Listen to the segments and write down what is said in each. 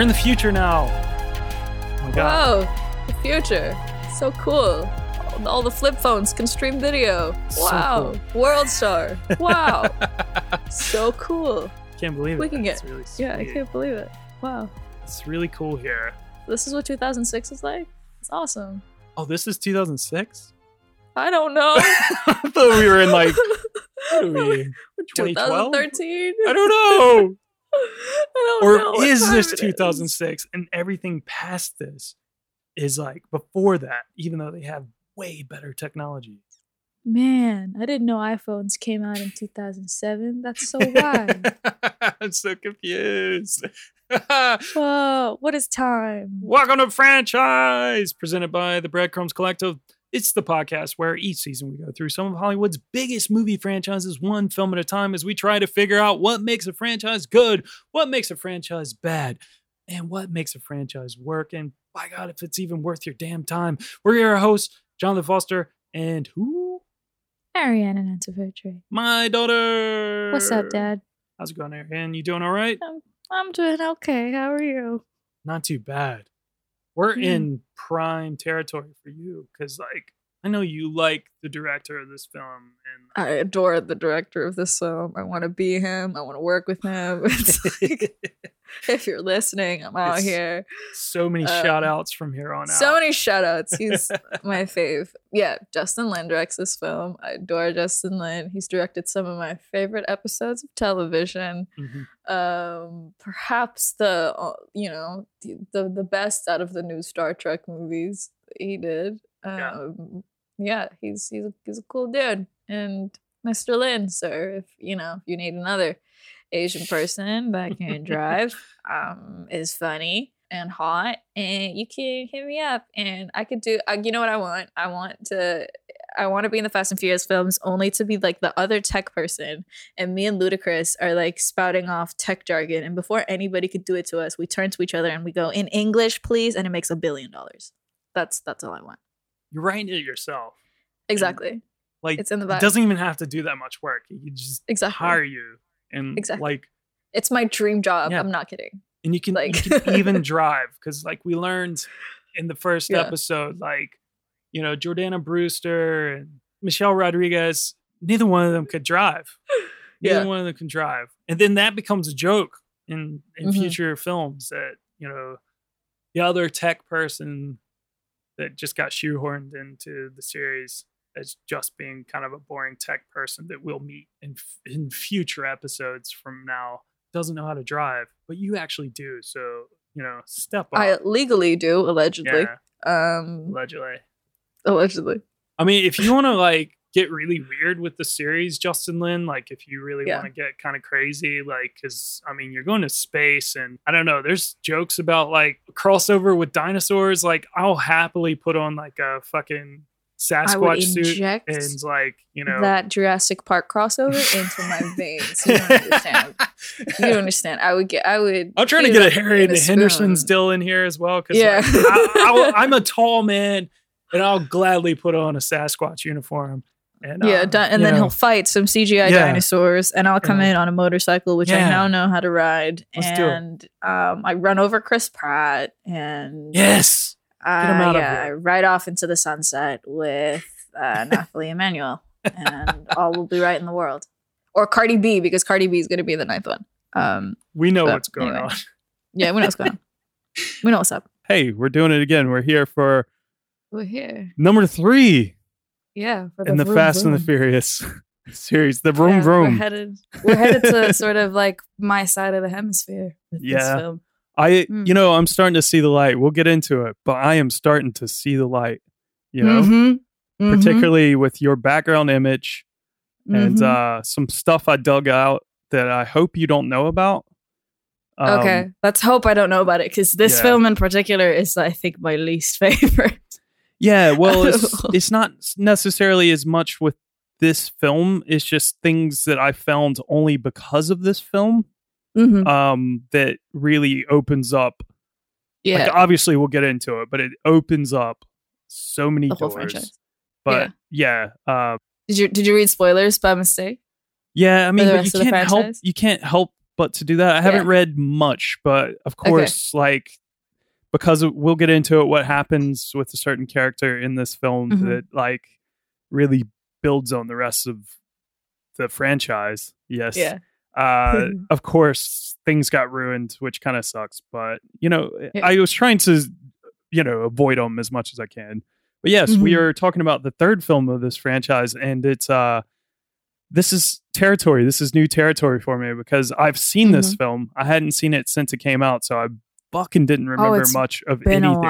We're in the future now. Oh my god. The future. So cool. All the flip phones can stream video. So Wow. World Star. Wow. so cool. Can't believe it. We can get- It's really Yeah, I can't believe it. Wow. It's really cool here. This is what 2006 is like? It's awesome. Oh, this is 2006? I don't know. I thought we were in like what are we? 2012? 2013? I don't know. Or know is this it 2006 and everything past this is like before that, even though they have way better technology? Man, I didn't know iPhones came out in 2007. That's so wild. I'm so confused. Whoa, what is time? Welcome to Franchise, presented by the Breadcrumbs Collective. It's the podcast where each season we go through some of Hollywood's biggest movie franchises, one film at a time, as we try to figure out what makes a franchise good, what makes a franchise bad, and what makes a franchise work. And by God, if it's even worth your damn time. We're your hosts, Jonathan Foster, and who? Ariane and Antivirtue. My daughter. What's up, Dad? How's it going, Ariane? You doing all right? Um, I'm doing okay. How are you? not too bad. We're Hmm. in prime territory for you because, like, I know you like the director of this film, and I adore the director of this film. I want to be him. I want to work with him. It's like, if you're listening, I'm out It's here. so many Um, shout outs from here on out. So many shout outs. He's my fave. Yeah, Justin Lin directs this film. I adore Justin Lin. He's directed some of my favorite episodes of television. Mhm. Um, perhaps the uh, you know the, the the best out of the new Star Trek movies he did. Yeah. Um, yeah, he's he's a, he's a cool dude. And Mr. Lin, sir, if you know if you need another Asian person that can drive, um, is funny and hot, and you can hit me up, and I could do. Uh, you know what I want? I want to. I want to be in the Fast and Furious films only to be like the other tech person, and me and Ludacris are like spouting off tech jargon, and before anybody could do it to us, we turn to each other and we go in English, please, and it makes a billion dollars. That's that's all I want. You're writing it yourself. Exactly. Like, It's in the back. it doesn't even have to do that much work. You just Exactly. hire you, and Exactly. like, It's my dream job. Yeah. I'm not kidding. and you can Like- you can even drive because, like, we learned in the first Yeah. episode, like, you know, Jordana Brewster and Michelle Rodriguez, neither one of them could drive. Neither Yeah. one of them can drive. And then that becomes a joke in in Mhm. future films that, you know, the other tech person that just got shoehorned into the series as just being kind of a boring tech person that we'll meet in in future episodes from now doesn't know how to drive, but you actually do. So, you know, step up. I legally do, allegedly. yeah, Um, allegedly. allegedly. I mean, if you want to like get really weird with the series, Justin Lin, like if you really Yeah. want to get kind of crazy, like, because I mean, you're going to space and I don't know, there's jokes about like crossover with dinosaurs. Like, I'll happily put on like a fucking Sasquatch suit and like, you know, that Jurassic Park crossover into my veins. You don't understand. You don't understand. I would get. I would. I'm trying to get a Harry and the spoon. Hendersons still in here as well because Yeah. I, am a tall man and I'll gladly put on a Sasquatch uniform. And Yeah, um, di- and then know, he'll fight some CGI Yeah. dinosaurs, and I'll come Yeah. in on a motorcycle, which I now know how to ride. Let's do it. and um, I run over Chris Pratt, and yes. uh, him out of yeah, here. I ride off into the sunset with uh, Nathalie Emmanuel, and all will be right in the world. Or Cardi B, because Cardi B is going to be the ninth one. Um, We know what's going anyway. on. yeah, we know what's going on. We know what's up. Hey, we're doing it again. We're here for We're here. number three Yeah, for in the vroom Fast and the. Furious series, the Vroom Yeah, Vroom. We're headed. We're headed to sort of like my side of the hemisphere. With this Yeah. film. I, Mm. you know, I'm starting to see the light. We'll get into it, but I am starting to see the light. You know, Mhm. Mhm. particularly with your background image and Mhm. uh, some stuff I dug out that I hope you don't know about. Um, okay, let's hope I don't know about it because this yeah. film in particular is, I think, my least favorite. Yeah, well, it's it's not necessarily as much with this film. It's just things that I found only because of this film. Mhm. Um, that really opens up. Yeah, Like, obviously, we'll get into it, but it opens up so many the whole doors. franchise. But yeah, uh, Did you did you read spoilers by mistake? yeah. I mean, the but rest you can't help you can't help but to do that, I haven't Yeah. read much, but of course, like because we'll get into it, what happens with a certain character in this film Mhm. that like really builds on the rest of the franchise. Yes. Yeah. Uh, of course, things got ruined, which kind of sucks. But you know, Yeah. I was trying to, you know, avoid them as much as I can. But yes, we Mhm. are talking about the third film of this franchise, and it's uh, this is territory. This is new territory for me because I've seen this film. I hadn't seen it since it came out, so I fucking didn't remember Oh, much of anything.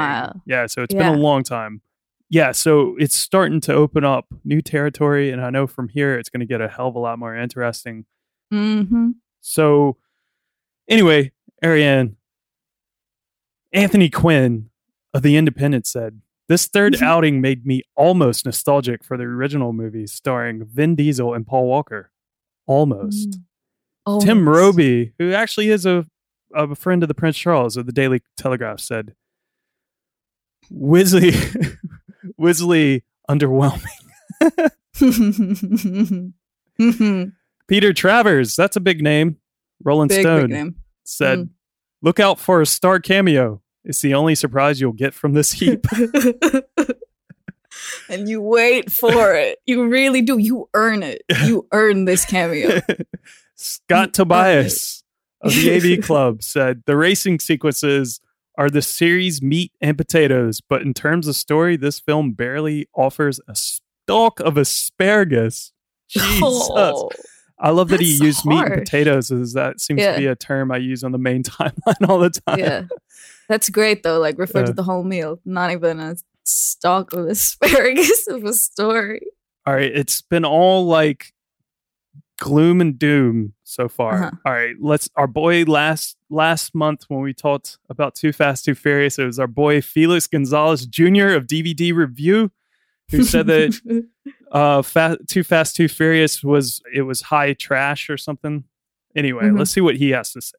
Yeah, so it's Yeah. been a long time. Yeah, so it's starting to open up new territory, and I know from here it's going to get a hell of a lot more interesting. Mm-hmm. So, anyway, Ariane, Anthony Quinn of The Independent said, This third outing made me almost nostalgic for the original movies starring Vin Diesel and Paul Walker. Almost. Tim Robey, who actually is a, a friend of the Prince Charles of the Daily Telegraph, said, Wisley, Wisley underwhelming. Peter Travers, that's a big name. Rolling big, Stone big name. said, Mm. Look out for a star cameo. It's the only surprise you'll get from this heap. and you wait for it. You really do. You earn it. You earn this cameo. Scott Tobias of the AV Club said the racing sequences are the series meat and potatoes, but in terms of story, this film barely offers a stalk of asparagus. Jesus. Oh. I love that he used meat and potatoes as that seems Yeah. to be a term I use on the main timeline all the time. yeah. That's great though. Like refer Yeah. to the whole meal, not even a stalk of asparagus of a story. All right, it's been all like gloom and doom so far. Uh-huh. All right, let's our boy last last month when we talked about Too Fast Too Furious, it was our boy Felix Gonzalez Jr. of DVD Review who said that uh fa- Too Fast Too Furious was it was high trash or something. Anyway, Mhm. let's see what he has to say.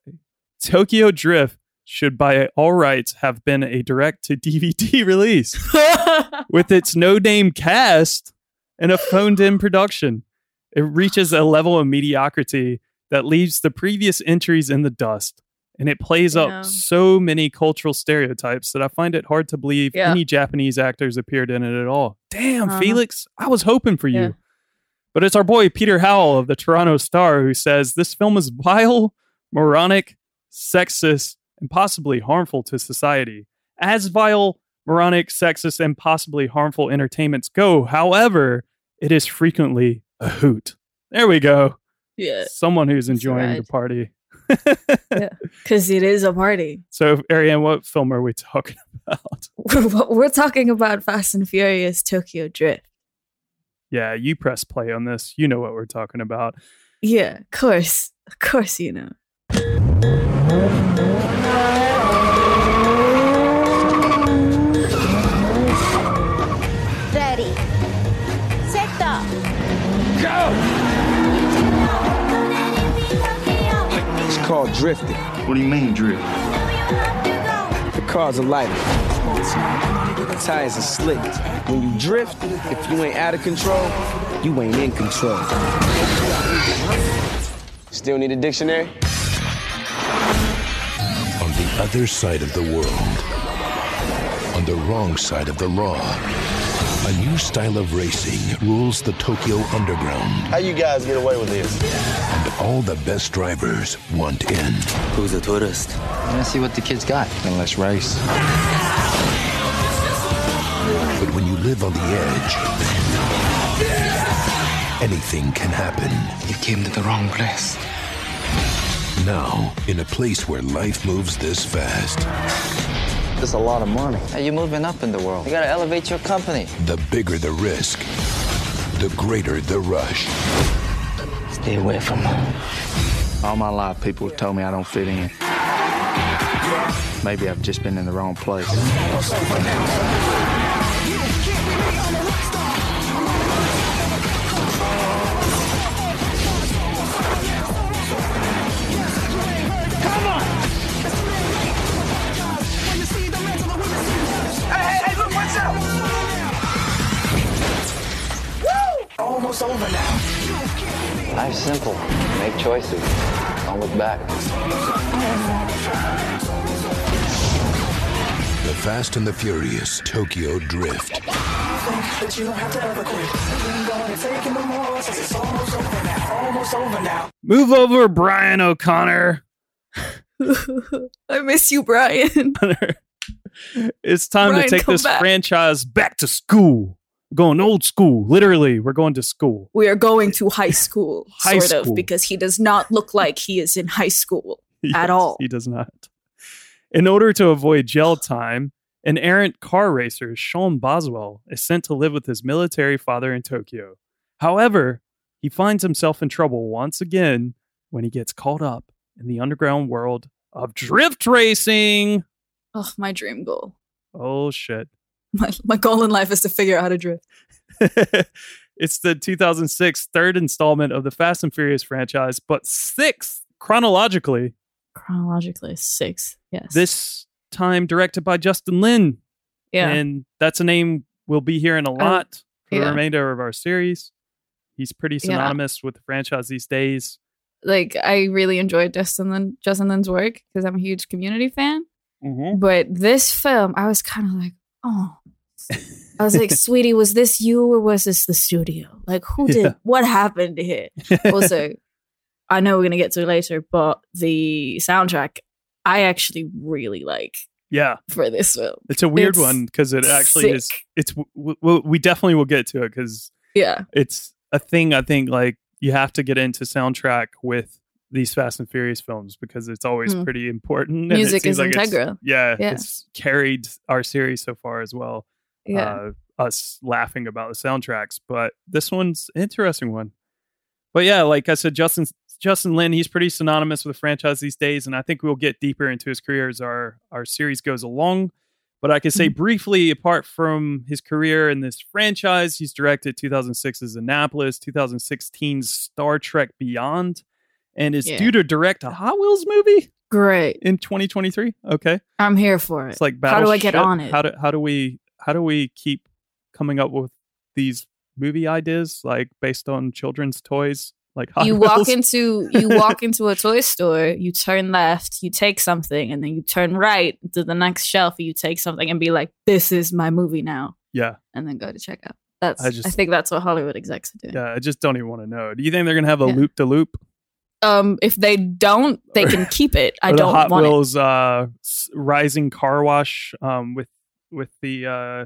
Tokyo Drift should by all rights have been a direct to DVD release with its no name cast and a phoned in production. It reaches a level of mediocrity that leaves the previous entries in the dust. And it plays Yeah. up so many cultural stereotypes that I find it hard to believe Yeah. any Japanese actors appeared in it at all. Damn, Uh-huh. Felix, I was hoping for you. Yeah. But it's our boy Peter Howell of the Toronto Star who says this film is vile, moronic, sexist, and possibly harmful to society. As vile, moronic, sexist, and possibly harmful entertainments go, however, it is frequently a hoot. There we go. yeah. Someone who's enjoying the party. Because it is a party. So, Ariane, what film are we talking about? We're, we're talking about Fast and Furious Tokyo Drift. Yeah, you press play on this. You know what we're talking about. Yeah, of course. Of course you know. Called drifting. What do you mean, drift? The cars are lighter. The tires are slick. When you drift, if you ain't out of control, you ain't in control. Still need a dictionary? On the other side of the world, on the wrong side of the law, a new style of racing rules the Tokyo underground, How you guys get away with this? and all the best drivers want in. Who's a tourist? Let's see what the kids got. Then let's race. But when you live on the edge, anything can happen. You came to the wrong place. Now, in a place where life moves this fast, That's a lot of money. Hey, you're moving up in the world. You gotta elevate your company. the bigger the risk, the greater the rush. Stay away from them. All my life, people have told me I don't fit in. Maybe I've just been in the wrong place. Life's simple. Make choices. Don't look back. The Fast and the Furious Tokyo Drift. Move over, Brian O'Connor. I miss you, Brian. it's time Brian, to take this back. franchise back to school. Going old school. Literally, we're going to school. We are going to high school, High sort school. of, because he does not look like he is in high school Yes, at all. He does not. In order to avoid jail time, an errant car racer, Sean Boswell, is sent to live with his military father in Tokyo. However, he finds himself in trouble once again when he gets caught up in the underground world of drift racing. Oh, my dream goal. Oh, shit. My, my goal in life is to figure out how to drift. it's the 2006 third installment of the Fast and Furious franchise, but sixth chronologically. Chronologically, six. Yes. This time directed by Justin Lin. yeah. And that's a name we'll be hearing a lot for the remainder of our series. He's pretty Yeah. synonymous with the franchise these days. like I really enjoyed Justin Lin, Justin Lin's work because I'm a huge community fan. Mm-hmm. But this film, I was kind of like, oh. I was like, sweetie, was this you or was this the studio? Like, who did Yeah. what happened here? Also, I know we're gonna get to it later, but the soundtrack I actually really like yeah, for this film. it's a weird It's one because it actually is. It's w- w- we definitely will get to it because Yeah. it's a thing. I think like you have to get into soundtrack with these Fast and Furious films because it's always Mm. pretty important. Music is like integral. Yeah, Yeah. it's carried our series so far as well. Yeah. uh, us laughing about the soundtracks, but this one's an interesting one. But yeah, like I said, Justin Justin Lin, he's pretty synonymous with the franchise these days, and I think we'll get deeper into his career as our our series goes along. But I can say briefly, apart from his career in this franchise, he's directed 2006's Annapolis, 2016's Star Trek Beyond, and is Yeah. due to direct a Hot Wheels movie Great. in 2023. Okay, I'm here for it. it's like How do I get on it? How do how do we how do we keep coming up with these movie ideas like based on children's toys? Like Hot you walk into you walk into a toy store, you turn left, you take something, and then you turn right to the next shelf, you take something and be like, "This is my movie now," yeah, and then go to checkout. That's I I, just- think that's what Hollywood execs are doing. yeah. I just don't even want to know. Do you think they're gonna have a loop to loop? Um, if they don't, they can keep it. I don't Hot want it. Wheels uh, s- rising car wash um, with with the uh,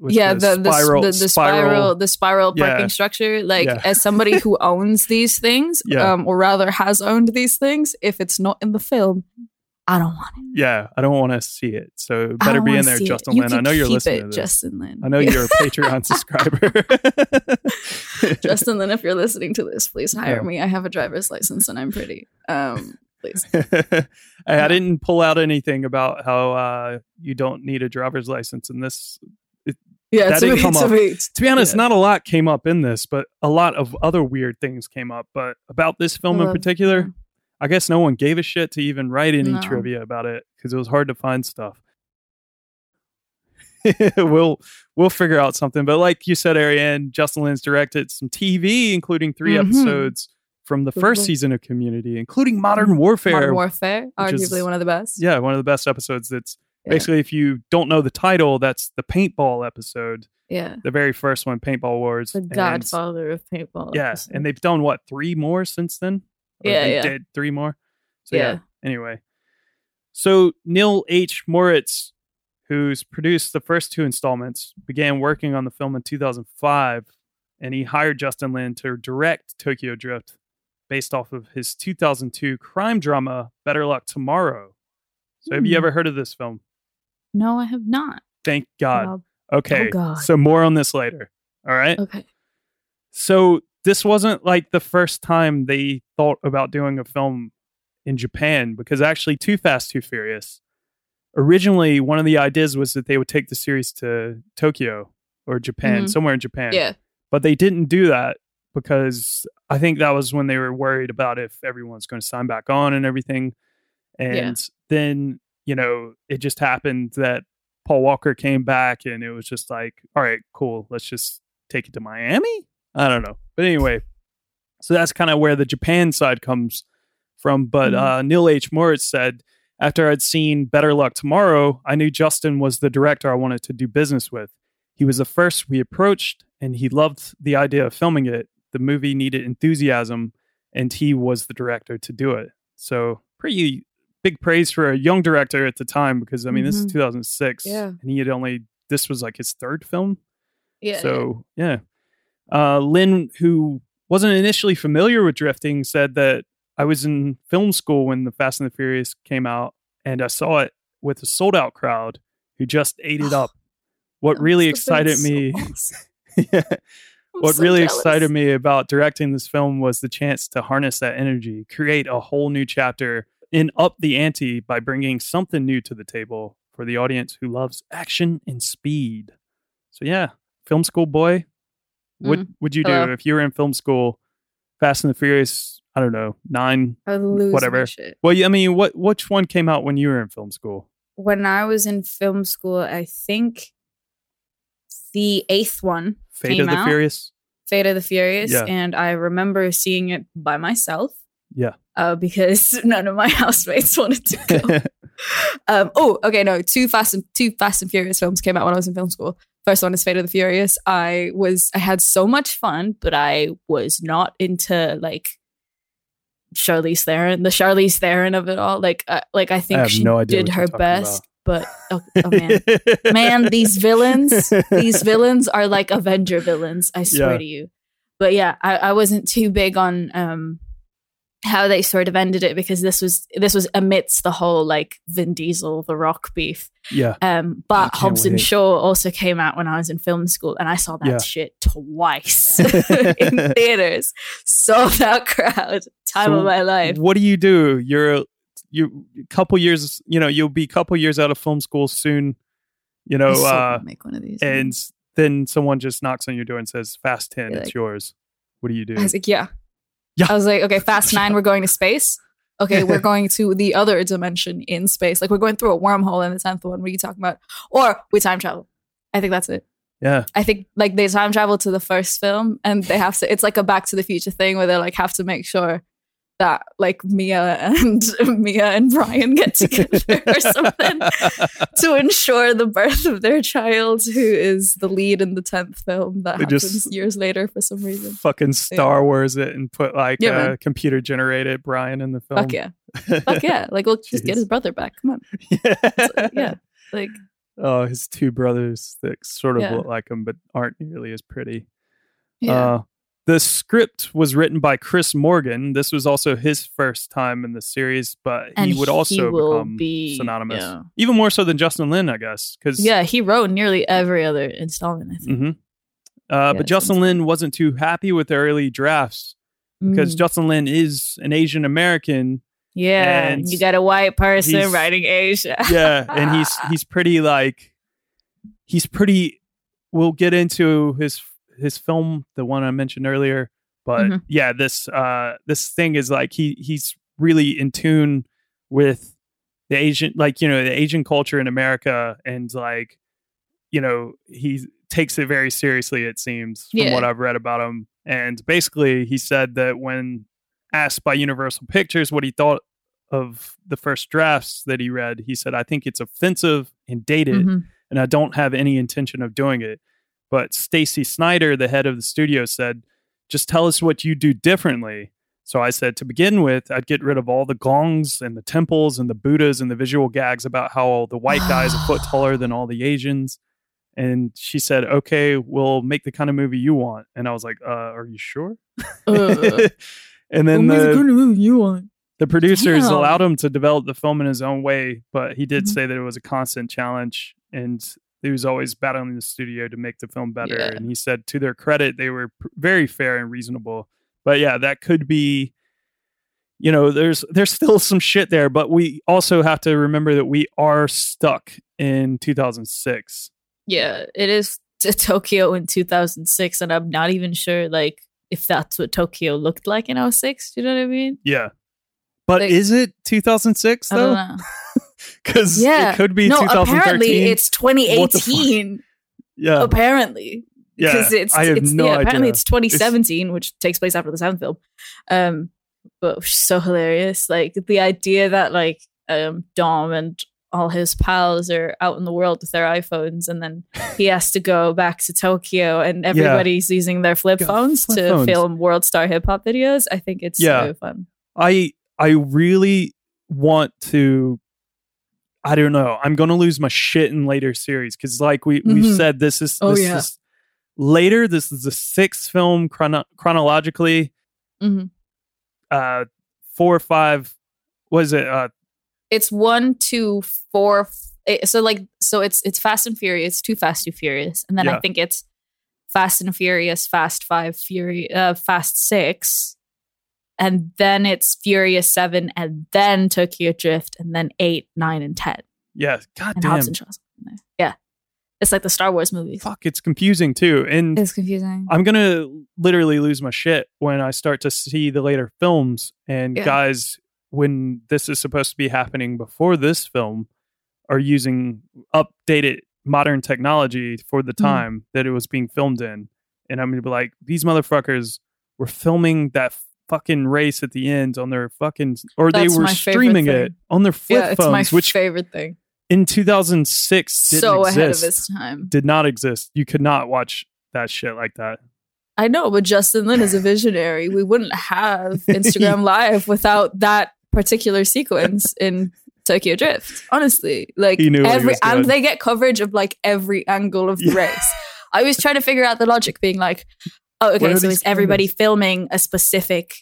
with yeah, the the spiral, the, the spiral the spiral Yeah. parking structure. Like Yeah. as somebody who owns these things, Yeah. um, or rather has owned these things, if it's not in the film, I don't want it. Yeah, I don't want to see it. So better be in there. Justin Lin. I know you're listening it, to this. Justin Lin. I know you're a Patreon subscriber. Justin Lin, if you're listening to this, please hire Yeah. me. I have a driver's license and I'm pretty. Um, please. I, I didn't pull out anything about how uh, you don't need a driver's license in this. Yeah, That to didn't me, come to up. me. To be honest, Yeah. not a lot came up in this, but a lot of other weird things came up. But about this film in particular, I guess no one gave a shit to even write any No. trivia about it because it was hard to find stuff. we'll we'll figure out something. But like you said, Ariane, Justin Lin's directed some TV, including 3 Mhm. episodes from the first season of Community, including Modern Warfare. Modern Warfare, arguably is- one of the best. Yeah, one of the best episodes. That's Yeah. basically if you don't know the title, that's the paintball episode, Yeah. the very first one, Paintball Wars. The And- godfather of paintball. yeah, and they've done what three more since then? Yeah, yeah. did three more. So yeah. Yeah. Anyway, so Neil H. Moritz, who's produced the first two installments, began working on the film in 2005, and he hired Justin Lin to direct Tokyo Drift, based off of his 2002 crime drama Better Luck Tomorrow. So have you Hmm. ever heard of this film? No, I have not. Thank God. Okay. Oh, God. So more on this later. All right. Okay. So this wasn't like the first time they thought about doing a film in Japan because actually Too Fast, Too Furious. Originally, one of the ideas was that they would take the series to Tokyo or Japan, Mhm. somewhere in Japan. Yeah. But they didn't do that because I think that was when they were worried about if everyone's going to sign back on and everything. And Yeah. then, you know, it just happened that Paul Walker came back and it was just like, all right, cool, let's just take it to Miami. I don't know. But anyway, so that's kind of where the Japan side comes from, but Mhm. uh, Neil H. Moritz said, after I'd seen Better Luck Tomorrow, I knew Justin was the director I wanted to do business with. He was the first we approached, and he loved the idea of filming it. The movie needed enthusiasm, and he was the director to do it. So, pretty big praise for a young director at the time because, I mean, this is Mhm. 2006, Yeah. and he had only, this was like his third film. Yeah. So yeah, uh, Lin, who wasn't initially familiar with drifting, said that I was in film school when the Fast and the Furious came out, and I saw it with a sold out crowd who just ate it up. What really excited me, yeah, what so really jealous. excited me about directing this film was the chance to harness that energy, create a whole new chapter, and up the ante by bringing something new to the table for the audience who loves action and speed. So yeah, film school boy, what Mm. would you do Hello. if you were in film school? Fast and the Furious, I don't know, nine, I lose whatever. shit. Well, I mean, what which one came out when you were in film school? When I was in film school, I think the eighth one Fate of the out, Furious. Fate of the Furious, Yeah. and I remember seeing it by myself Yeah. uh, because none of my housemates wanted to go. um, oh, okay, no, two Fast and two Fast and Furious films came out when I was in film school. First one is Fate of the Furious. I was I had so much fun, but I was not into like Charlize Theron, the Charlize Theron of it all. Like, uh, like I think have she no did her best, but oh, oh man, man, these villains, these villains are like Avenger villains. I swear Yeah. to you. But yeah, I, I wasn't too big on um how they sort of ended it because this was this was amidst the whole like Vin Diesel, The Rock beef. yeah, Um, but Hobbs and. Shaw also came out when I was in film school, and I saw that Yeah. shit twice in theaters. Sold out crowd, time So of my life. What do you do? You're you a couple years, you know, you'll be a couple years out of film school soon, you know, uh, make one of these. and then someone just knocks on your door and says, "Fast 10, You're it's like- yours." What do you do? I was like, yeah. Yeah. I was like, okay, Fast Nine, we're going to space. Okay, we're going to the other dimension in space. Like we're going through a wormhole in the tenth one. What are you talking about? Or we time travel. I think that's it. yeah, I think like they time travel to the first film and they have to it's like a back to the future thing where they like have to make sure that like Mia and Mia and Brian get together or something to ensure the birth of their child who is the lead in the 10th film that They happens years later for some reason. fucking Star Wars it and put like Yeah, uh, computer generated Brian in the film. Fuck yeah. Fuck yeah. Like we'll just get his brother back. Come on. yeah. Yeah. Like Oh, his two brothers that sort of Yeah. look like him but aren't nearly as pretty. yeah. Uh, the script was written by Chris Morgan. This was also his first time in the series, but And he would also will become be- synonymous, yeah. even more so than Justin Lin, I guess. Because yeah, he wrote nearly every other installment, I think. hmm Uh, Yeah, but Justin sounds- Lin wasn't too happy with the early drafts because Mm. Justin Lin is an Asian American. Yeah, and you got a white person writing Asia. Yeah, and he's he's pretty like he's pretty. We'll get into his his film, the one I mentioned earlier, but Mhm. yeah, this uh this thing is like he he's really in tune with the Asian, like you know, the Asian culture in America, and like you know he takes it very seriously. It seems from Yeah. what I've read about him, and basically he said that when asked by Universal Pictures what he thought of the first drafts that he read, he said, I think it's offensive and dated, Mhm. and I don't have any intention of doing it. But Stacey Snider, the head of the studio, said, just tell us what you do differently. So I said, to begin with, I'd get rid of all the gongs and the temples and the Buddhas and the visual gags about how the white guy is a foot taller than all the Asians. And she said, okay, we'll make the kind of movie you want. And I was like, uh, are you sure? Uh, and then the, the kind of movie you want. the producers Damn. allowed him to develop the film in his own way, but he did Mhm. say that it was a constant challenge and he was always battling the studio to make the film better. Yeah. And he said, to their credit, they were pr- very fair and reasonable. But yeah, that could be, you know, there's there's still some shit there, but we also have to remember that we are stuck in 2006. Yeah, it is to Tokyo in 2006, and I'm not even sure like if that's what Tokyo looked like in 06. Do you know what I mean? Yeah. But Like- is it 2006 I don't though? Because Yeah, it could be no, 2013. apparently it's What the fuck? 2018. yeah. apparently, Yeah, because it's I have it's no yeah, apparently it's 2017, which takes place after the seventh film. Um, but so hilarious. Like the idea that like um Dom and all his pals are out in the world with their iPhones, and then he has to go back to Tokyo, and everybody's using their flip phones flip to phones. film world star hip hop videos. I think it's Yeah. so fun. I I really want to I don't know. I'm going to lose my shit in later series cuz like we we've Mhm. said this is Oh, this yeah. is later this is the sixth film chrono- chronologically Mhm. uh 4 or 5 was it uh It's one, two, four. f- it- so like, so it's it's Fast and Furious, it's Too Fast, Too Furious, and then Yeah. I think it's Fast and Furious, Fast Five, Fury, uh, Fast Six, and then it's Furious Seven, and then Tokyo Drift, and then Eight, Nine, and Ten, yeah, god and damn. Hobbs and Shaw's. Yeah, it's like the Star Wars movies. Fuck, it's confusing too. And It's confusing. I'm gonna literally lose my shit when I start to see the later films. And Yeah. guys, when this is supposed to be happening before this film, are using updated modern technology for the Mhm. time that it was being filmed in. And I'm gonna be like, these motherfuckers were filming that fucking race at the end on their fucking, or That's they were streaming it on their flip yeah, it's my phones, which favorite thing. in 2006 didn't So exist, ahead of its time. did not exist. You could not watch that shit like that. I know, but Justin Lin is a visionary. We wouldn't have Instagram Live without that particular sequence in Tokyo Drift. Honestly, like He knew what he every and they get coverage of like every angle of the Yeah. race. I was trying to figure out the logic, being like, oh, okay, so is everybody cameras? filming a specific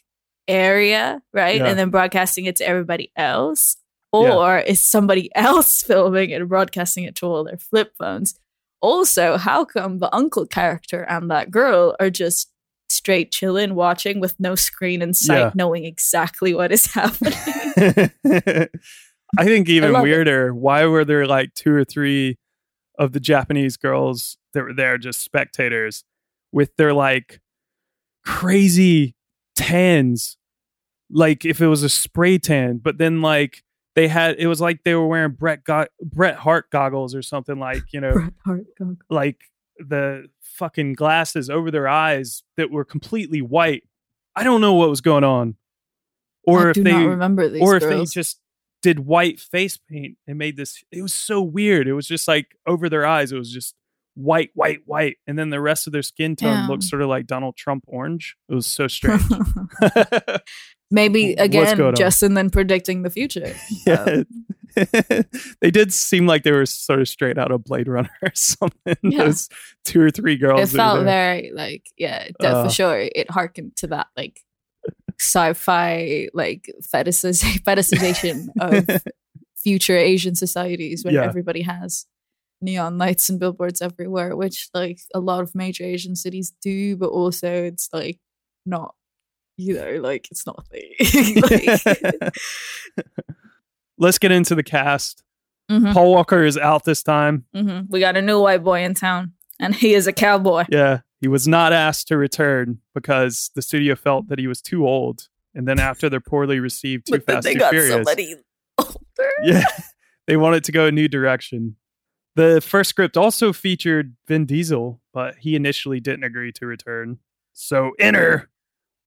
area, right, Yeah. and then broadcasting it to everybody else, Yeah. or is somebody else filming and broadcasting it to all their flip phones? Also, how come the uncle character and that girl are just straight chilling, watching with no screen in sight, Yeah. knowing exactly what is happening? I think even it. weirder. Why were there like two or three of the Japanese girls that were there just spectators with their like crazy tans? Like if it was a spray tan, but then like they had it was like they were wearing Brett Go- Bret Hart goggles or something like you know Bret Hart goggle. like the fucking glasses over their eyes that were completely white. I don't know what was going on. Or I if they remember these or if they just did white face paint and made this it was so weird. It was just like over their eyes it was just white white white and then the rest of their skin tone Yeah. looked sort of like Donald Trump orange. It was so strange. Maybe again? Justin then predicting the future. yeah. they did seem like they were sort of straight out of Blade Runner or something. Yeah. Those two or three girls. it felt very like yeah, Uh. for sure. It harkened to that like sci-fi like fetishiz- fetishization of future Asian societies where Yeah. everybody has neon lights and billboards everywhere, which like a lot of major Asian cities do, but also it's like not you know, like it's not a thing. like, Let's get into the cast. Mhm, Paul Walker is out this time. mhm. We got a new white boy in town, and he is a cowboy. Yeah, he was not asked to return because the studio felt that he was too old. And then after their poorly received Too Fast they Too got Furious, somebody older. yeah, they wanted to go a new direction. The first script also featured Vin Diesel, but he initially didn't agree to return. So enter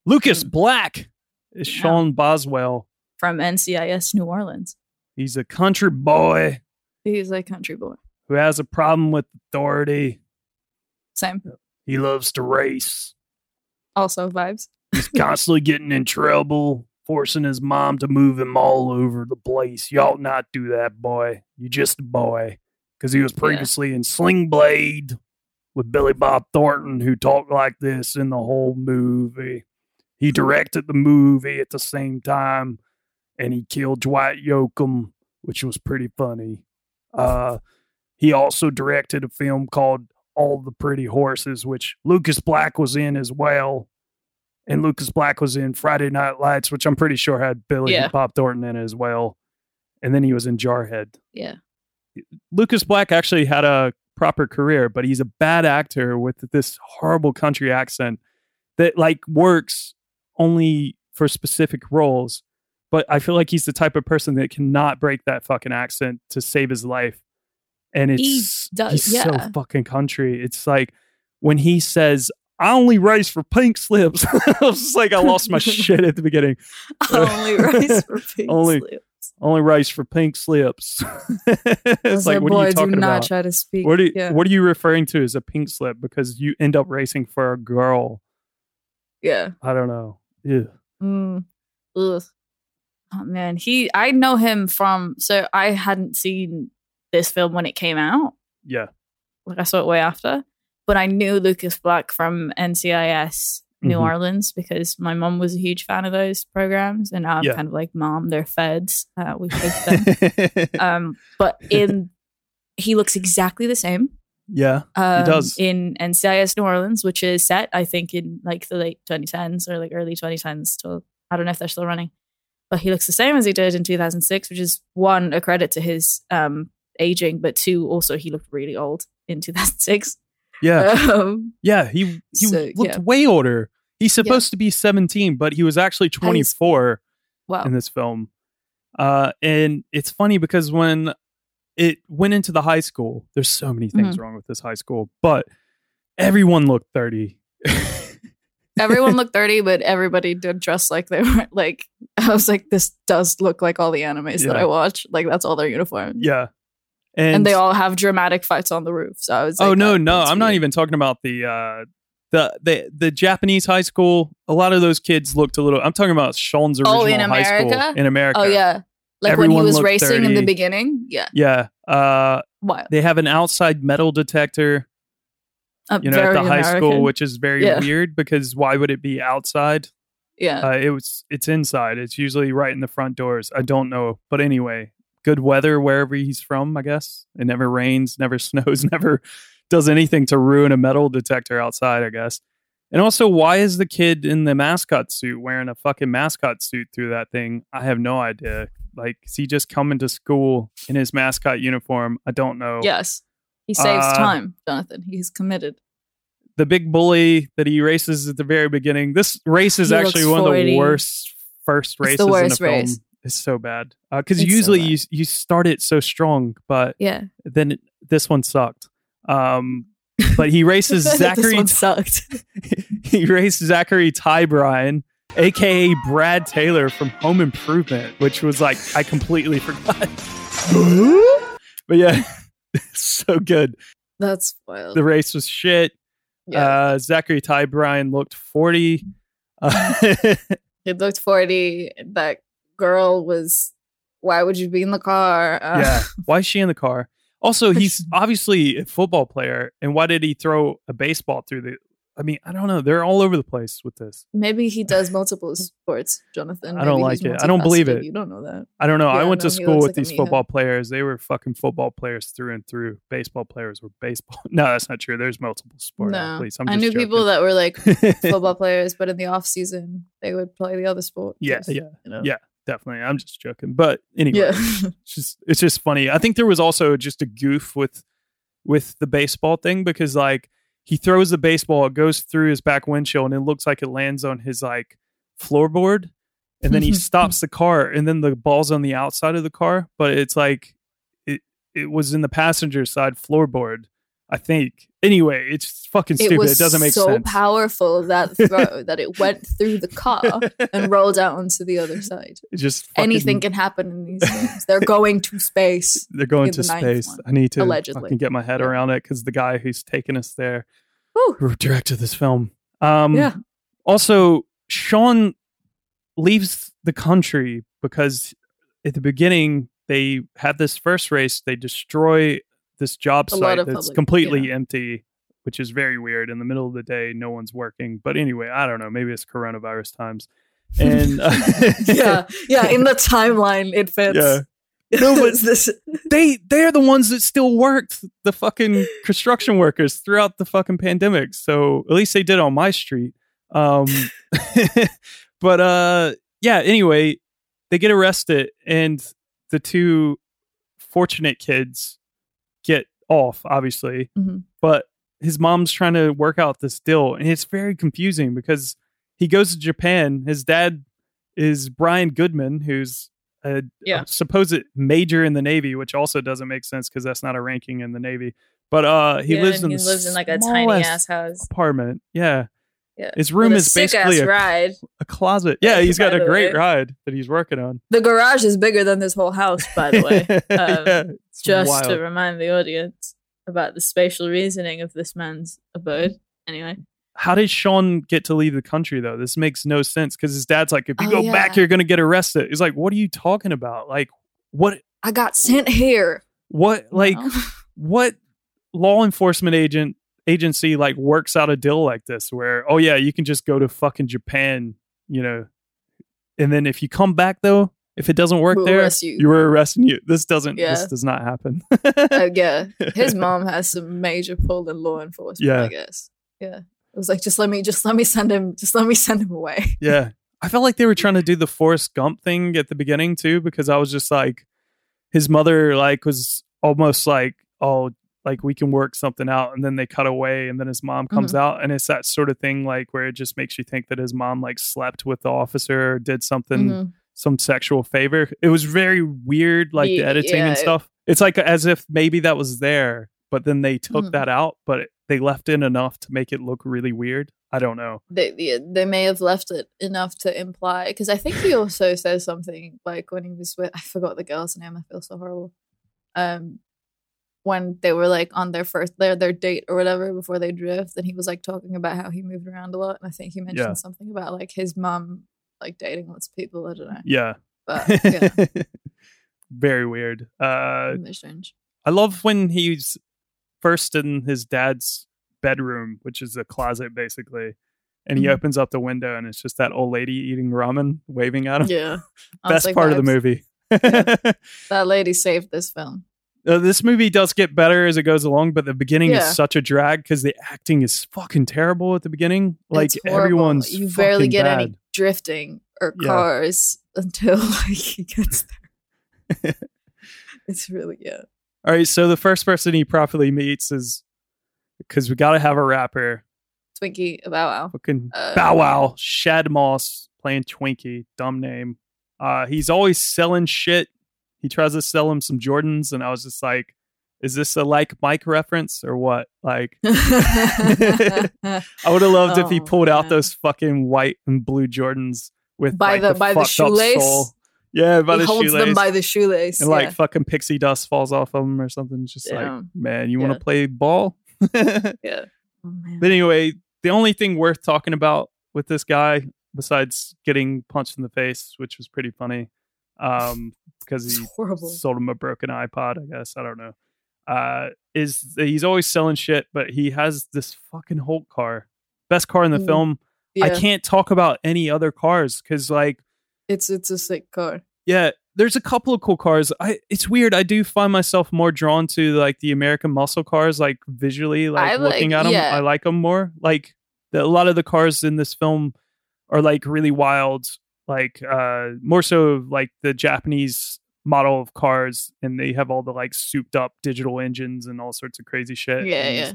Lucas hmm. Black is Yeah. Sean Boswell. from NCIS New Orleans. He's a country boy He's a country boy. who has a problem with authority. Same. He loves to race. Also vibes. He's constantly getting in trouble, forcing his mom to move him all over the place. You ought not do that, boy. You just a boy. Because he was previously in Sling Blade with Billy Bob Thornton, who talked like this in the whole movie. He directed the movie at the same time, and he killed Dwight Yoakam, which was pretty funny. Uh, he also directed a film called All the Pretty Horses, which Lucas Black was in as well. And Lucas Black was in Friday Night Lights, which I'm pretty sure had Billy Yeah. Bob Thornton in it as well. And then he was in Jarhead. Yeah. Lucas Black actually had a proper career, but he's a bad actor with this horrible country accent that like works only for specific roles. But I feel like he's the type of person that cannot break that fucking accent to save his life. And He it's does- he's so yeah. fucking country. It's like when he says I only race for pink slips. I was just like, I lost my shit at the beginning. I Only race for pink Only- slips. Only race for pink slips. It's like, what boy, are you talking do not about? try to speak. What are you, yeah. what are you referring to as a pink slip? Because you end up racing for a girl. yeah. I don't know. Yeah. Mm. Ugh. Oh man, he. I know him from. So I hadn't seen this film when it came out. Yeah. Like I saw it way after, but I knew Lucas Black from NCIS New Mhm. Orleans because my mom was a huge fan of those programs, and I'm Yeah. kind of like, "Mom, they're feds. Uh, we hate them." um, but in he looks exactly the same. yeah. Um, does. in NCIS New Orleans, which is set, I think, in like the late 2010s or like early 2010s. Still, I don't know if they're still running, but he looks the same as he did in 2006, which is one a credit to his um, aging, but two also he looked really old in 2006. Yeah. Um, Yeah. He, he So, looked yeah. way older. He's supposed to be 17, but he was actually 24 wow. in this film. Uh, and it's funny because when it went into the high school, there's so many things Mhm. wrong with this high school, but everyone looked 30. Everyone looked 30, but everybody did dress like they were like. I was like, this does look like all the animes that I watch. Like that's all their uniforms. yeah. And, they all have dramatic fights on the roof. So I was like, oh no, no, I'm not even talking about the uh the the the Japanese high school. A lot of those kids looked a little. I'm talking about Sean's original Oh, in high school in America. Oh yeah, like Everyone when he was racing in the beginning. Yeah, yeah. Uh, wild. they have an outside metal detector. Uh, You know, at the high school, which is very Yeah. weird because why would it be outside? yeah, Uh, it was. It's inside. It's usually right in the front doors. I don't know, but anyway, good weather wherever he's from. I guess it never rains, never snows, never does anything to ruin a metal detector outside. I guess. And also, why is the kid in the mascot suit wearing a fucking mascot suit through that thing? I have no idea. Like, is he just coming to school in his mascot uniform? I don't know. yes. He saves Uh, time, Jonathan. He's committed. the big bully that he races at the very beginning. This race is He actually one of the worst first It's the races in a worst film. It's so bad because so usually bad. you you start it so strong, but Yeah, then it, this one sucked. Um, but he races Zachary. one sucked. he raced Zachary Ty Bryan, aka Brad Taylor from Home Improvement, which was like I completely forgot. but yeah, so good. That's wild. The race was shit. yeah, Uh, Zachary Ty Bryan looked 40. Uh, he looked forty. That girl was. Why would you be in the car? Uh, yeah. Why is she in the car? Also, he's obviously a football player. And why did he throw a baseball through the. I mean, I don't know. They're all over the place with this. Maybe he does multiple sports, Jonathan. I don't like it. I don't believe it. You don't know that. I don't know. I went no, to school with like these football players. They were fucking football players through and through. Baseball players were baseball. No, that's not true. There's multiple sport no, athletes. I knew people that were like football players, but in the off season they would play the other sport. Yeah, yeah, you know. yeah. Definitely. I'm just joking. But anyway, yeah. it's just it's just funny. I think there was also just a goof with with the baseball thing because like he throws the baseball, it goes through his back windshield, and it looks like it lands on his like floorboard, and then he stops the car, and then the ball's on the outside of the car, but it's like it it was in the passenger side floorboard. I think. Anyway, it's fucking stupid. It was it doesn't make so sense. So powerful that throw that it went through the car and rolled out onto the other side. It just fucking- Anything can happen in these things. They're going to space. They're going to the space. one, I need to allegedly. fucking get my head around it because the guy who's taking us there Whew. who directed this film. Um, Yeah. Also, Sean leaves the country because at the beginning they have this first race. They destroy this job A site that's public- completely empty, which is very weird. In the middle of the day, no one's working. But anyway, I don't know. Maybe it's coronavirus times. And uh, yeah, yeah. In the timeline, it fits. Yeah. No, but- this. they they're the ones that still worked the fucking construction workers throughout the fucking pandemic so at least they did on my street um but uh yeah anyway they get arrested and the two fortunate kids off obviously Mhm. but his mom's trying to work out this deal and it's very confusing because he goes to japan his dad is brian goodman who's a, Yeah. a supposed major in the navy which also doesn't make sense because that's not a ranking in the navy But uh, he Yeah, lives in he lives in like a tiny ass house. apartment. Yeah, Yeah. his room is basically a, ride. a closet. Yeah, he's got a great way. ride that he's working on. The garage is bigger than this whole house, by the way. Um, Yeah, just to remind the audience about the spatial reasoning of this man's abode. Anyway, How did Sean get to leave the country though? This makes no sense because his dad's like, if you Oh, go yeah. back, you're gonna get arrested. He's like, what are you talking about? Like, what? I got sent here. What? Like, know? what law enforcement agent agency like works out a deal like this where oh yeah you can just go to fucking japan you know and then if you come back though if it doesn't work We'll there you. you were arresting you this doesn't this does not happen Uh, yeah, his mom has some major pull in law enforcement. Yeah. I guess. Yeah, it was like just let me, just let me send him, just let me send him away. yeah i felt like they were trying to do the forrest gump thing at the beginning too because i was just like his mother like was almost like oh like we can work something out and then they cut away and then his mom comes out and it's that sort of thing like where it just makes you think that his mom like slept with the officer or did something Mhm. some sexual favor it was very weird like the editing yeah, and it- stuff it's like as if maybe that was there but then they took Mhm. that out but it, they left in enough to make it look really weird i don't know They, they they may have left it enough to imply because I think he also says something like when he was with I forgot the girl's name. I feel so horrible. Um, when they were like on their first their their date or whatever before they drift, and he was like talking about how he moved around a lot, and I think he mentioned Yeah. something about like his mom like dating lots of people. I don't know, yeah but yeah, very weird uh very strange. I love when he's first in his dad's bedroom, which is a closet basically, and he Mhm. opens up the window and it's just that old lady eating ramen, waving at him. Yeah, Best like, part of the vibes. movie. That lady saved this film. Uh, this movie does get better as it goes along, but the beginning Yeah. is such a drag because the acting is fucking terrible at the beginning. Like everyone's you barely get any drifting or Yeah. cars until like he gets there. it's really yeah. All right, so the first person he properly meets is because we got to have a rapper. Twinkie Bow Wow. Fucking Uh, Bow Wow, Shad Moss playing Twinkie, dumb name. Uh, he's always selling shit. He tries to sell him some Jordans, and I was just like, "Is this a like Mike reference or what?" Like, I would have loved if he Oh, pulled out those fucking white and blue Jordans with By like, the- by the shoelace? Yeah, by he the holds shoelace. them by the shoelace. and like fucking pixie dust falls off of him or something. It's just like, man, you want Yeah. to play ball? but yeah. Oh, man. anyway, the only thing worth talking about with this guy, besides getting punched in the face, which was pretty funny, um, because he horrible. sold him a broken iPod, I guess. I don't know. Uh, is he's always selling shit, but he has this fucking Hulk car, best car in the Mm, film. I can't talk about any other cars because, like, It's it's a sick car. yeah, there's a couple of cool cars. I it's weird. I do find myself more drawn to like the American muscle cars, like visually, like like- looking at them. yeah. I like them more. Like the, a lot of the cars in this film are like really wild, like uh more so like the Japanese model of cars, and they have all the like souped up digital engines and all sorts of crazy shit. Yeah, and, yeah.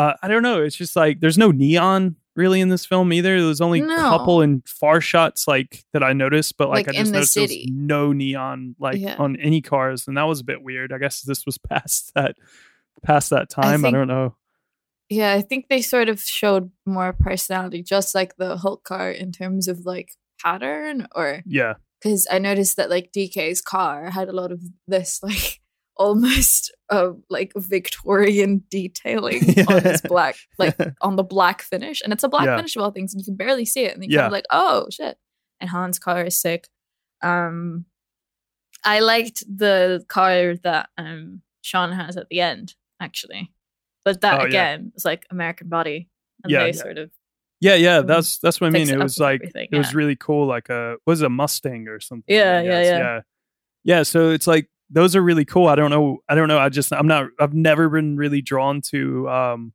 Uh, I don't know. It's just like there's no neon really in this film either. There's only a No. couple in far shots like that I noticed, but like, Like I just the noticed was no neon like Yeah. on any cars, and that was a bit weird. I guess this was past that past that time. I, think- don't know. Yeah, I think they sort of showed more personality, just like the Hulk car in terms of like pattern or Yeah, because I noticed that like DK's car had a lot of this like almost uh, like Victorian detailing on his black like on the black finish, and it's a black Yeah. finish of all things, and you can barely see it, and you Yeah. kind of like, oh shit. And Han's car is sick. Um, I liked the car that um Sean has at the end, actually, but that Oh, yeah. again was like American Body, and Yeah, they yeah. sort of yeah, yeah. Um, That's that's what I mean. It was like everything, it was really cool. Like a was a Mustang or something. Yeah, yeah, yeah. yeah, yeah. So it's like those are really cool. I don't know. I don't know. I just I'm not. I've never been really drawn to um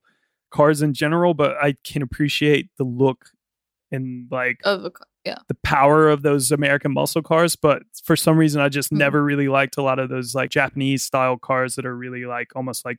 cars in general, but I can appreciate the look and like of a. Yeah, the power of those American muscle cars, but for some reason I just Mhm. never really liked a lot of those like Japanese style cars that are really like almost like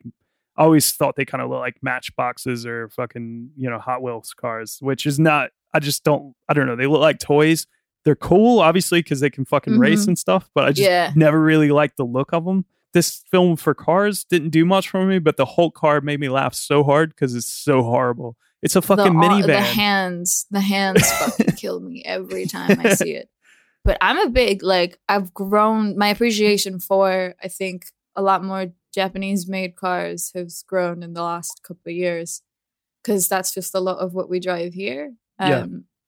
I always thought they kind of look like matchboxes or fucking, you know, Hot Wheels cars, which is not I just don't I don't know, they look like toys. They're cool obviously cuz they can fucking race Mhm. and stuff, but I just Yeah. never really liked the look of them. this film for cars didn't do much for me, but the Hulk car made me laugh so hard because it's so horrible. It's a fucking the, minivan. The hands, the hands fucking kill me every time I see it. But I'm a big like I've grown my appreciation for I think a lot more Japanese made cars has grown in the last couple of years because that's just a lot of what we drive here. Um, Yeah.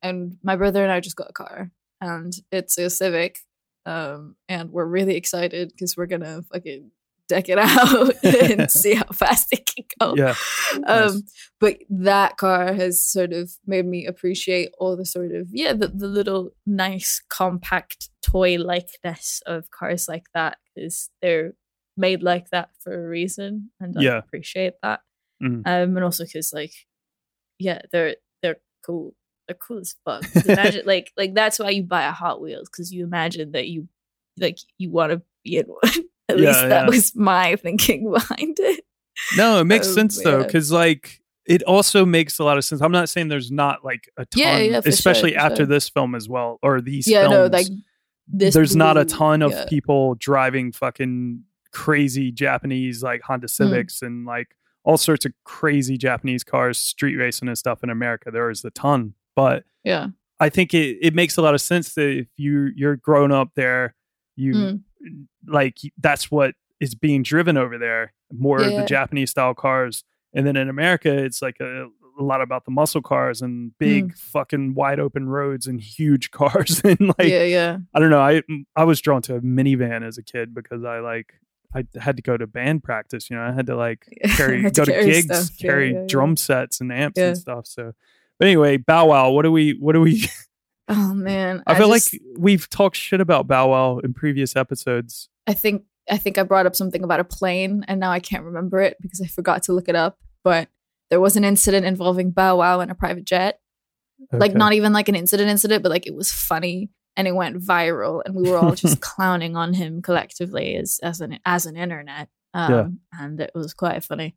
And my brother and I just got a car, and it's a Civic, um, and we're really excited because we're gonna fucking deck it out and see how fast it can go. yeah. Um, Nice. but that car has sort of made me appreciate all the sort of yeah the, the little nice compact toy likeness of cars like that because they're made like that for a reason and I Yeah. appreciate that Mhm. um and also because like yeah they're they're cool they're cool as fuck imagine like like that's why you buy a Hot Wheels because you imagine that you like you want to be in one at Yeah, least that yeah. was my thinking behind it No, it makes Um, sense though, because like it also makes a lot of sense. I'm not saying there's not like a ton, Yeah, yeah, especially sure, after sure. this film as well, or these yeah films. no like this there's not a ton of yeah. people driving fucking crazy Japanese like Hmm. Honda Civics and like all sorts of crazy Japanese cars, street racing and stuff in America. There is a ton, but yeah I think it, it makes a lot of sense that if you you're grown up there, you Mm. like that's what is being driven over there more of the Japanese style cars, and then in America it's like a, a lot about the muscle cars and big Mm. fucking wide open roads and huge cars and like yeah yeah I don't know I I was drawn to a minivan as a kid because I like I had to go to band practice you know I had to like carry Had go to carry gigs stuff. Carry yeah, yeah. drum sets and amps and stuff so but anyway Bow Wow what do we what do we oh man I feel just- like we've talked shit about Bow Wow in previous episodes. I think I think I brought up something about a plane and now I can't remember it because I forgot to look it up. But there was an incident involving Bow Wow and a private jet. Like not even like an incident incident, but like it was funny and it went viral and we were all just clowning on him collectively as as an as an internet. Um Yeah. and it was quite funny.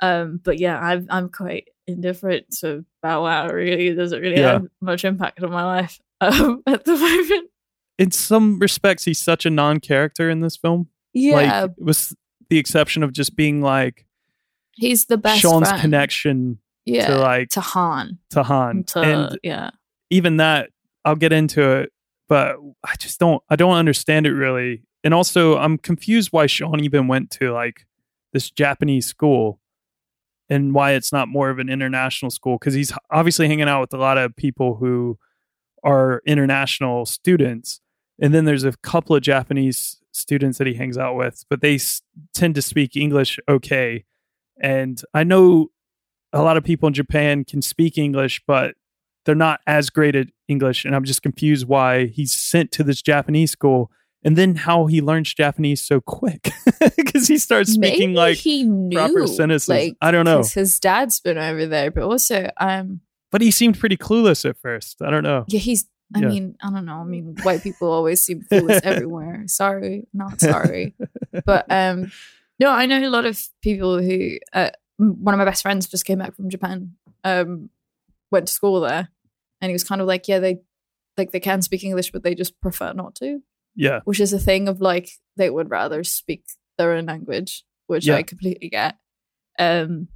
Um but yeah, I'm I'm quite indifferent to Bow Wow really it doesn't really Yeah. have much impact on my life um at the moment. In some respects, he's such a non-character in this film. Yeah, like, with the exception of just being like he's the best Sean's friend. connection yeah, to like to Han. to Han, To, and yeah. even that, I'll get into it, but I just don't, I don't understand it really. And also, I'm confused why Sean even went to like this Japanese school and why it's not more of an international school because he's obviously hanging out with a lot of people who are international students. And then there's a couple of Japanese students that he hangs out with, but they s- tend to speak English okay. And I know a lot of people in Japan can speak English, but they're not as great at English. And I'm just confused why he's sent to this Japanese school and then how he learns Japanese so quick because he starts speaking Maybe like he knew, proper sentences. Like, I don't know. His dad's been over there, but also, um, but he seemed pretty clueless at first. I don't know. yeah, he's. I Yeah. mean, I don't know. I mean, white people always seem clueless everywhere. Sorry, not sorry, but um, no, I know a lot of people who. Uh, one of my best friends just came back from Japan. Um, went to school there, and he was kind of like, yeah, they like they can speak English, but they just prefer not to. Yeah. which is a thing of like they would rather speak their own language, which Yeah. I completely get. Um,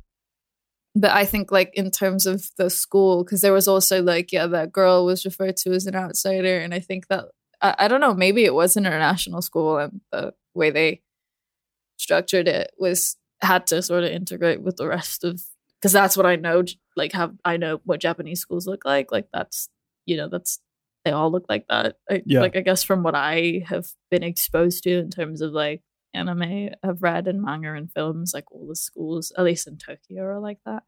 but I think like in terms of the school, because there was also like yeah, that girl was referred to as an outsider, and I think that I, I don't know, maybe it was an international school, and the way they structured it was had to sort of integrate with the rest of because that's what I know. Like have I know what Japanese schools look like? Like that's you know that's they all look like that. I, Yeah. Like I guess from what I have been exposed to in terms of like anime, I've read and manga and films, like all the schools, at least in Tokyo, are like that.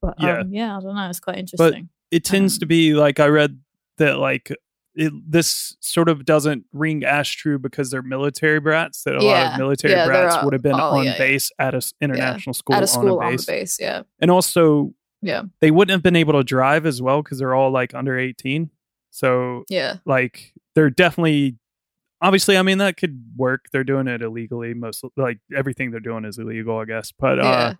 But Yeah. um, yeah, I don't know. It's quite interesting. But interesting. it tends to be like I read that like it, this sort of doesn't ring as true because they're military brats. That a lot of military Yeah, brats all- would have been all- on yeah, yeah. base at a s- international school, At a school on a on base. the base, yeah. and also Yeah. they wouldn't have been able to drive as well because they're all like under 18 so Yeah. like they're definitely obviously i mean that could work they're doing it illegally most like everything they're doing is illegal i guess but uh Yeah.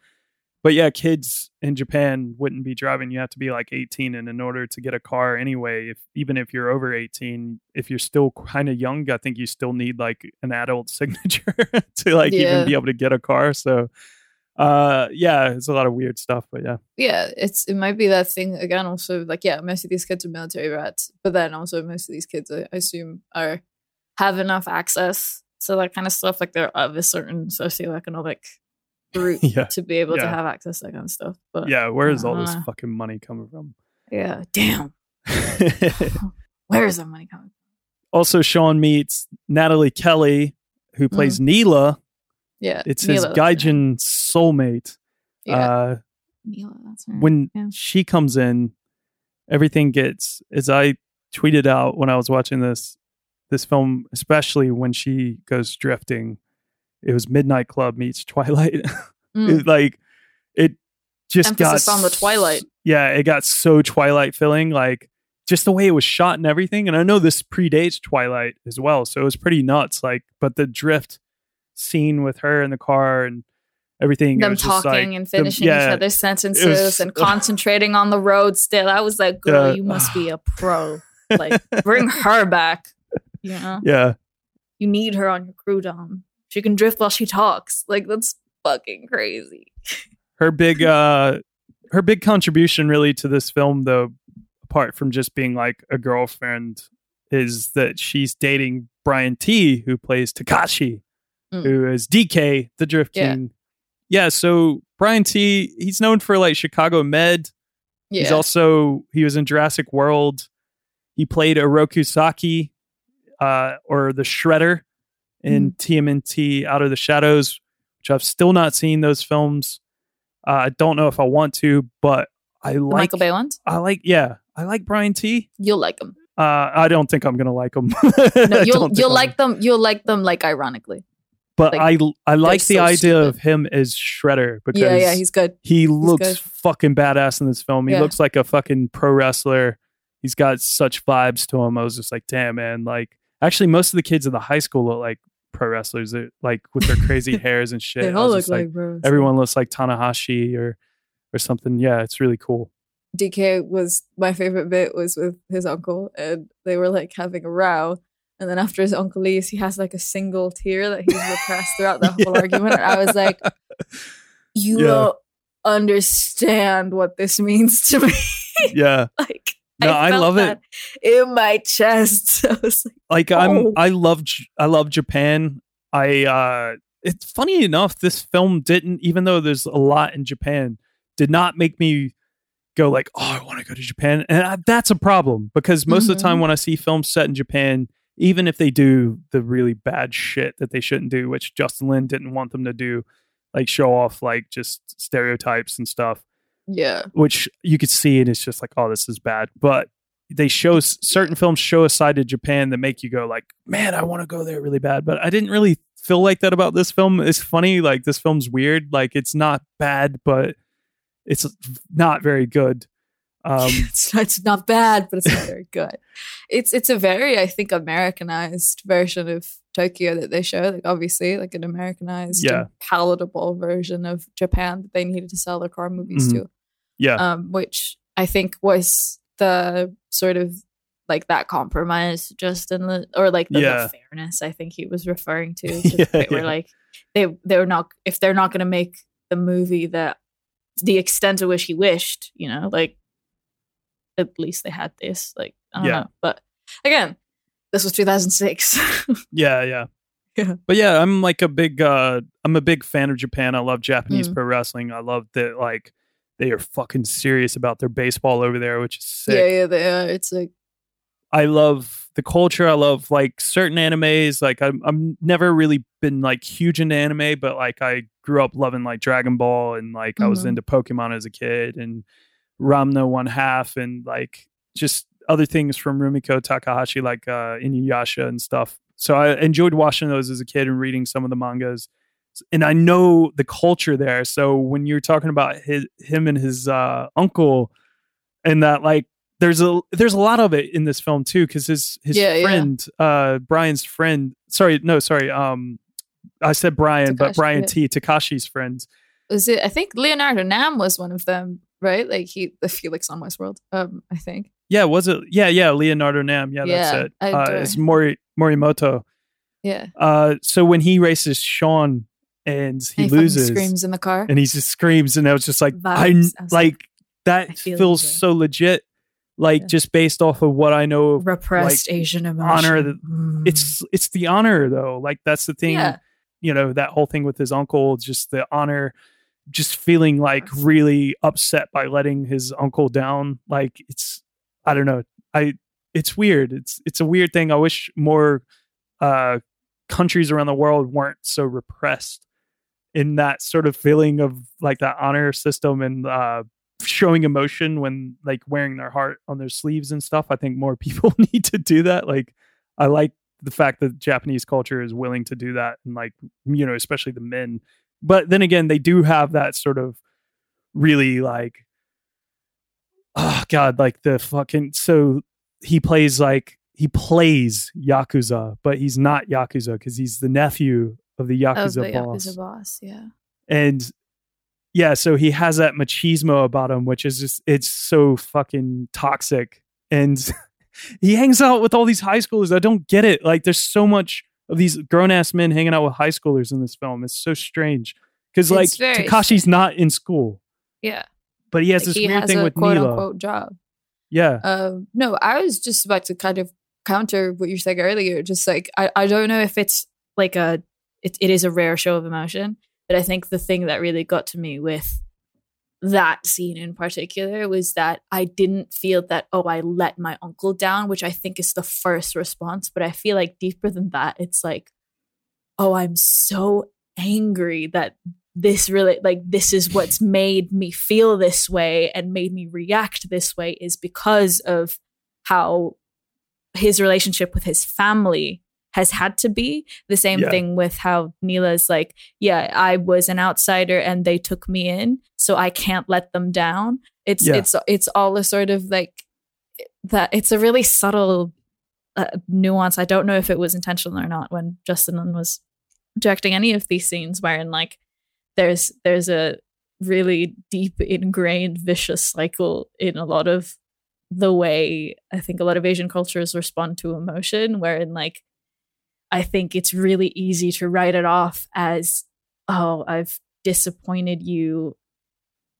But yeah, kids in Japan wouldn't be driving. You have to be like 18, and in order to get a car anyway, if even if you're over 18, if you're still kind of young, I think you still need like an adult signature to like Yeah. even be able to get a car. So, uh, yeah, it's a lot of weird stuff, but yeah, yeah, it's it might be that thing again. Also, like yeah, most of these kids are military rats, but then also most of these kids, I I assume, are have enough access to that kind of stuff. Like they're of a certain socioeconomic group Yeah, to be able to have access to that kind of stuff. But yeah. Where is all this uh, fucking money coming from? yeah, damn, where is that money coming? From? Also, Sean meets Nathalie Kelley, who plays Neela. Yeah, It's his Mila, that's. Gaijin soulmate. Yeah, Uh, Mila, that's her. when yeah. she comes in, everything gets as I tweeted out when I was watching this this film, especially when she goes drifting. It was Midnight Club meets Twilight. Mm. It, like it just Emphasis got on the Twilight. Yeah, it got so Twilight filling, like just the way it was shot and everything. And I know this predates Twilight as well, so it was pretty nuts. Like, but the drift scene with her in the car and everything, it them was talking like, and finishing yeah, each other's sentences and ugh. concentrating on the road still. I was like, girl, Yeah. you must be a pro. Like, bring her back. You know? Yeah, You need her on your crew, Dom. She can drift while she talks. Like, that's fucking crazy. her big uh her big contribution really to this film though apart from just being like a girlfriend is that she's dating Brian Tee who plays Takashi Mm. who is DK the Drift Yeah. King yeah so Brian Tee he's known for like Chicago Med Yeah. he's also he was in Jurassic World he played Oroku Saki uh or the Shredder in TMNT Out of the Shadows which I've still not seen those films. Uh, I don't know if I want to, but I the like. Michael Bay ones? I like. Yeah, I like Brian Tee. You'll like them. Uh, I don't think I'm gonna like him. No, you'll you'll like them. You'll like them like ironically. But like, I I like the so idea stupid. of him as Shredder because Yeah, yeah, he's good. he looks good. fucking badass in this film. He Yeah. looks like a fucking pro wrestler. He's got such vibes to him. I was just like, damn man. Like, actually, most of the kids in the high school look like pro wrestlers. They're, like with their crazy hairs and shit. They all look just like bros. everyone looks like Tanahashi or or something. Yeah, it's really cool. DK was my favorite bit was with his uncle, and they were like having a row. And then after his uncle leaves, he has like a single tear that he's repressed throughout the whole argument. And I was like, "You Yeah. don't understand what this means to me." Yeah. like, No, I felt love it. in my chest. I was like, like i'm Oh. i love i love japan i uh it's funny enough this film didn't even though there's a lot in japan did not make me go like oh i want to go to japan and I, that's a problem because most of the time Mhm. when i see films set in japan even if they do the really bad shit that they shouldn't do which justin lin didn't want them to do like show off like just stereotypes and stuff "Yeah, which you could see and it's just like oh this is bad. But they show certain films show a side of japan that make you go like man i want to go there really bad. But i didn't really feel like that about this film. It's funny like this film's weird. Like it's not bad but it's not very good. Um it's, it's not bad, but it's not very good. It's it's a very, I think, Americanized version of Tokyo that they show. Like obviously, like an Americanized, Yeah. palatable version of Japan that they needed to sell their car movies Mhm. to. yeah Um, which I think was the sort of like that compromise, just in the or like the, the fairness. I think he was referring to. to Yeah, they were like they they're not if they're not going to make the movie that the extent to which he wished, you know, like at least they had this. Like I don't Yeah. know, but again, this was 2006. yeah yeah Yeah. but yeah i'm like a big uh i'm a big fan of japan i love japanese Mm. pro wrestling i love that like they are fucking serious about their baseball over there which is sick yeah, yeah, they are. It's like I love the culture. I love like certain animes. Like I'm, I'm never really been like huge into anime, but like I grew up loving like Dragon Ball and like I was Mhm. into Pokemon as a kid and Ranma One Half and like just other things from Rumiko Takahashi, like uh, Inuyasha and stuff. So I enjoyed watching those as a kid and reading some of the mangas. And I know the culture there. So when you're talking about his, him and his uh, uncle, and that like there's a there's a lot of it in this film too because his his Yeah, yeah. friend uh brian's friend sorry no sorry um i said brian but brian yeah. t takashi's friend was it? I think Leonardo Nam was one of them, right? Like he, the Felix on Westworld. Um, I think. Yeah, was it? Yeah, yeah, Leonardo Nam. Yeah, that's it. Uh, it's Mori Morimoto. Yeah. Uh, so when he races Sean and he, And fucking loses, screams in the car. and he just screams, and I was just like, I Vibes. I like like, that feel feels so legit. Like Yeah. just based off of what I know of repressed like, Asian emotion. honor that- Mm. it's it's the honor though like that's the thing Yeah. you know that whole thing with his uncle just the honor just feeling like really upset by letting his uncle down like it's i don't know. I it's weird. It's it's a weird thing. I wish more uh countries around the world weren't so repressed in that sort of feeling of like that honor system and uh showing emotion when like wearing their heart on their sleeves and stuff. I think more people need to do that. Like i like the fact that japanese culture is willing to do that and like you know especially the men. But then again they do have that sort of really like oh god like the fucking so he plays like he plays yakuza but he's not yakuza because he's the nephew of the of yakuza the boss Yakuza boss. Yeah. and yeah so he has that machismo about him which is just it's so fucking toxic and he hangs out with all these high schoolers i don't get it like there's so much of these grown-ass men hanging out with high schoolers in this film it's so strange because like takashi's not in school Yeah. But he has Like, this weird thing a with quote unquote job. yeah Um, no, I was just about to kind of counter what you said earlier. Just like I, I don't know if it's like a it, it is a rare show of emotion, but I think the thing that really got to me with that scene in particular was that I didn't feel that oh I let my uncle down, which I think is the first response. But I feel like deeper than that, it's like oh I'm so angry that this really like this is what's made me feel this way and made me react this way is because of how his relationship with his family has had to be the same Yeah. thing with how Neela's like yeah I was an outsider and they took me in so I can't let them down it's Yeah. it's it's all a sort of like that it's a really subtle uh, nuance I don't know if it was intentional or not when Justin was directing any of these scenes wherein like there's there's a really deep ingrained vicious cycle in a lot of the way I think a lot of Asian cultures respond to emotion wherein like I think it's really easy to write it off as oh I've disappointed you.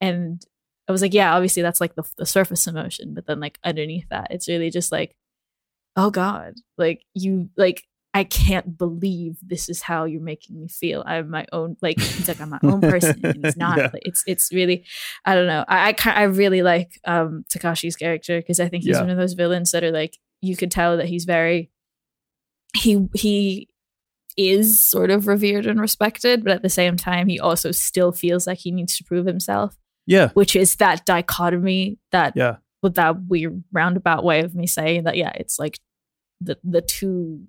And I was like yeah obviously that's like the, the surface emotion but then like underneath that it's really just like oh god like you like I can't believe this is how you're making me feel. I'm my own, like he's like I'm my own person, and he's not. Yeah. Like, it's it's really, I don't know. I I, I really like um Takashi's character because I think he's Yeah. one of those villains that are like you could tell that he's very, he he is sort of revered and respected, but at the same time he also still feels like he needs to prove himself, yeah which is that dichotomy that yeah with that weird roundabout way of me saying that yeah it's like the the two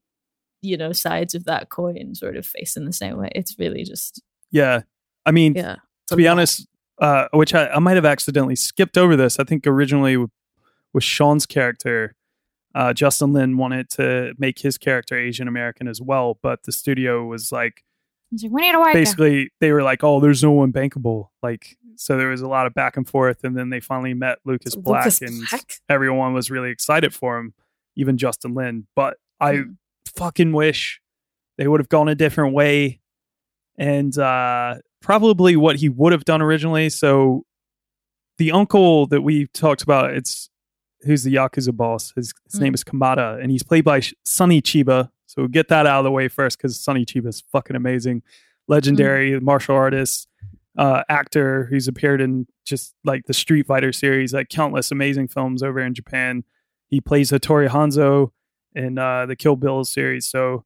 you know sides of that coin sort of face in the same way it's really just yeah i mean yeah to be lot. honest, uh, which I, I might have accidentally skipped over this. I think originally with, with Sean's character, uh, Justin Lin wanted to make his character Asian American as well, but the studio was like, like, we need a white guy." basically, they were like, "Oh, there's no one bankable." Like, so there was a lot of back and forth, and then they finally met Lucas Black, Lucas and Black? everyone was really excited for him, even Justin Lin. But I Hmm. Fucking wish they would have gone a different way and uh probably what he would have done originally. So the uncle that we talked about it's who's the yakuza boss? His, his name Mm. is kamata and he's played by sonny chiba. So get that out of the way first because sonny chiba is fucking amazing. Legendary martial artist uh actor who's appeared in just like the street fighter series like countless amazing films over in japan. He plays Hattori Hanzo in uh, the Kill Bill series. So,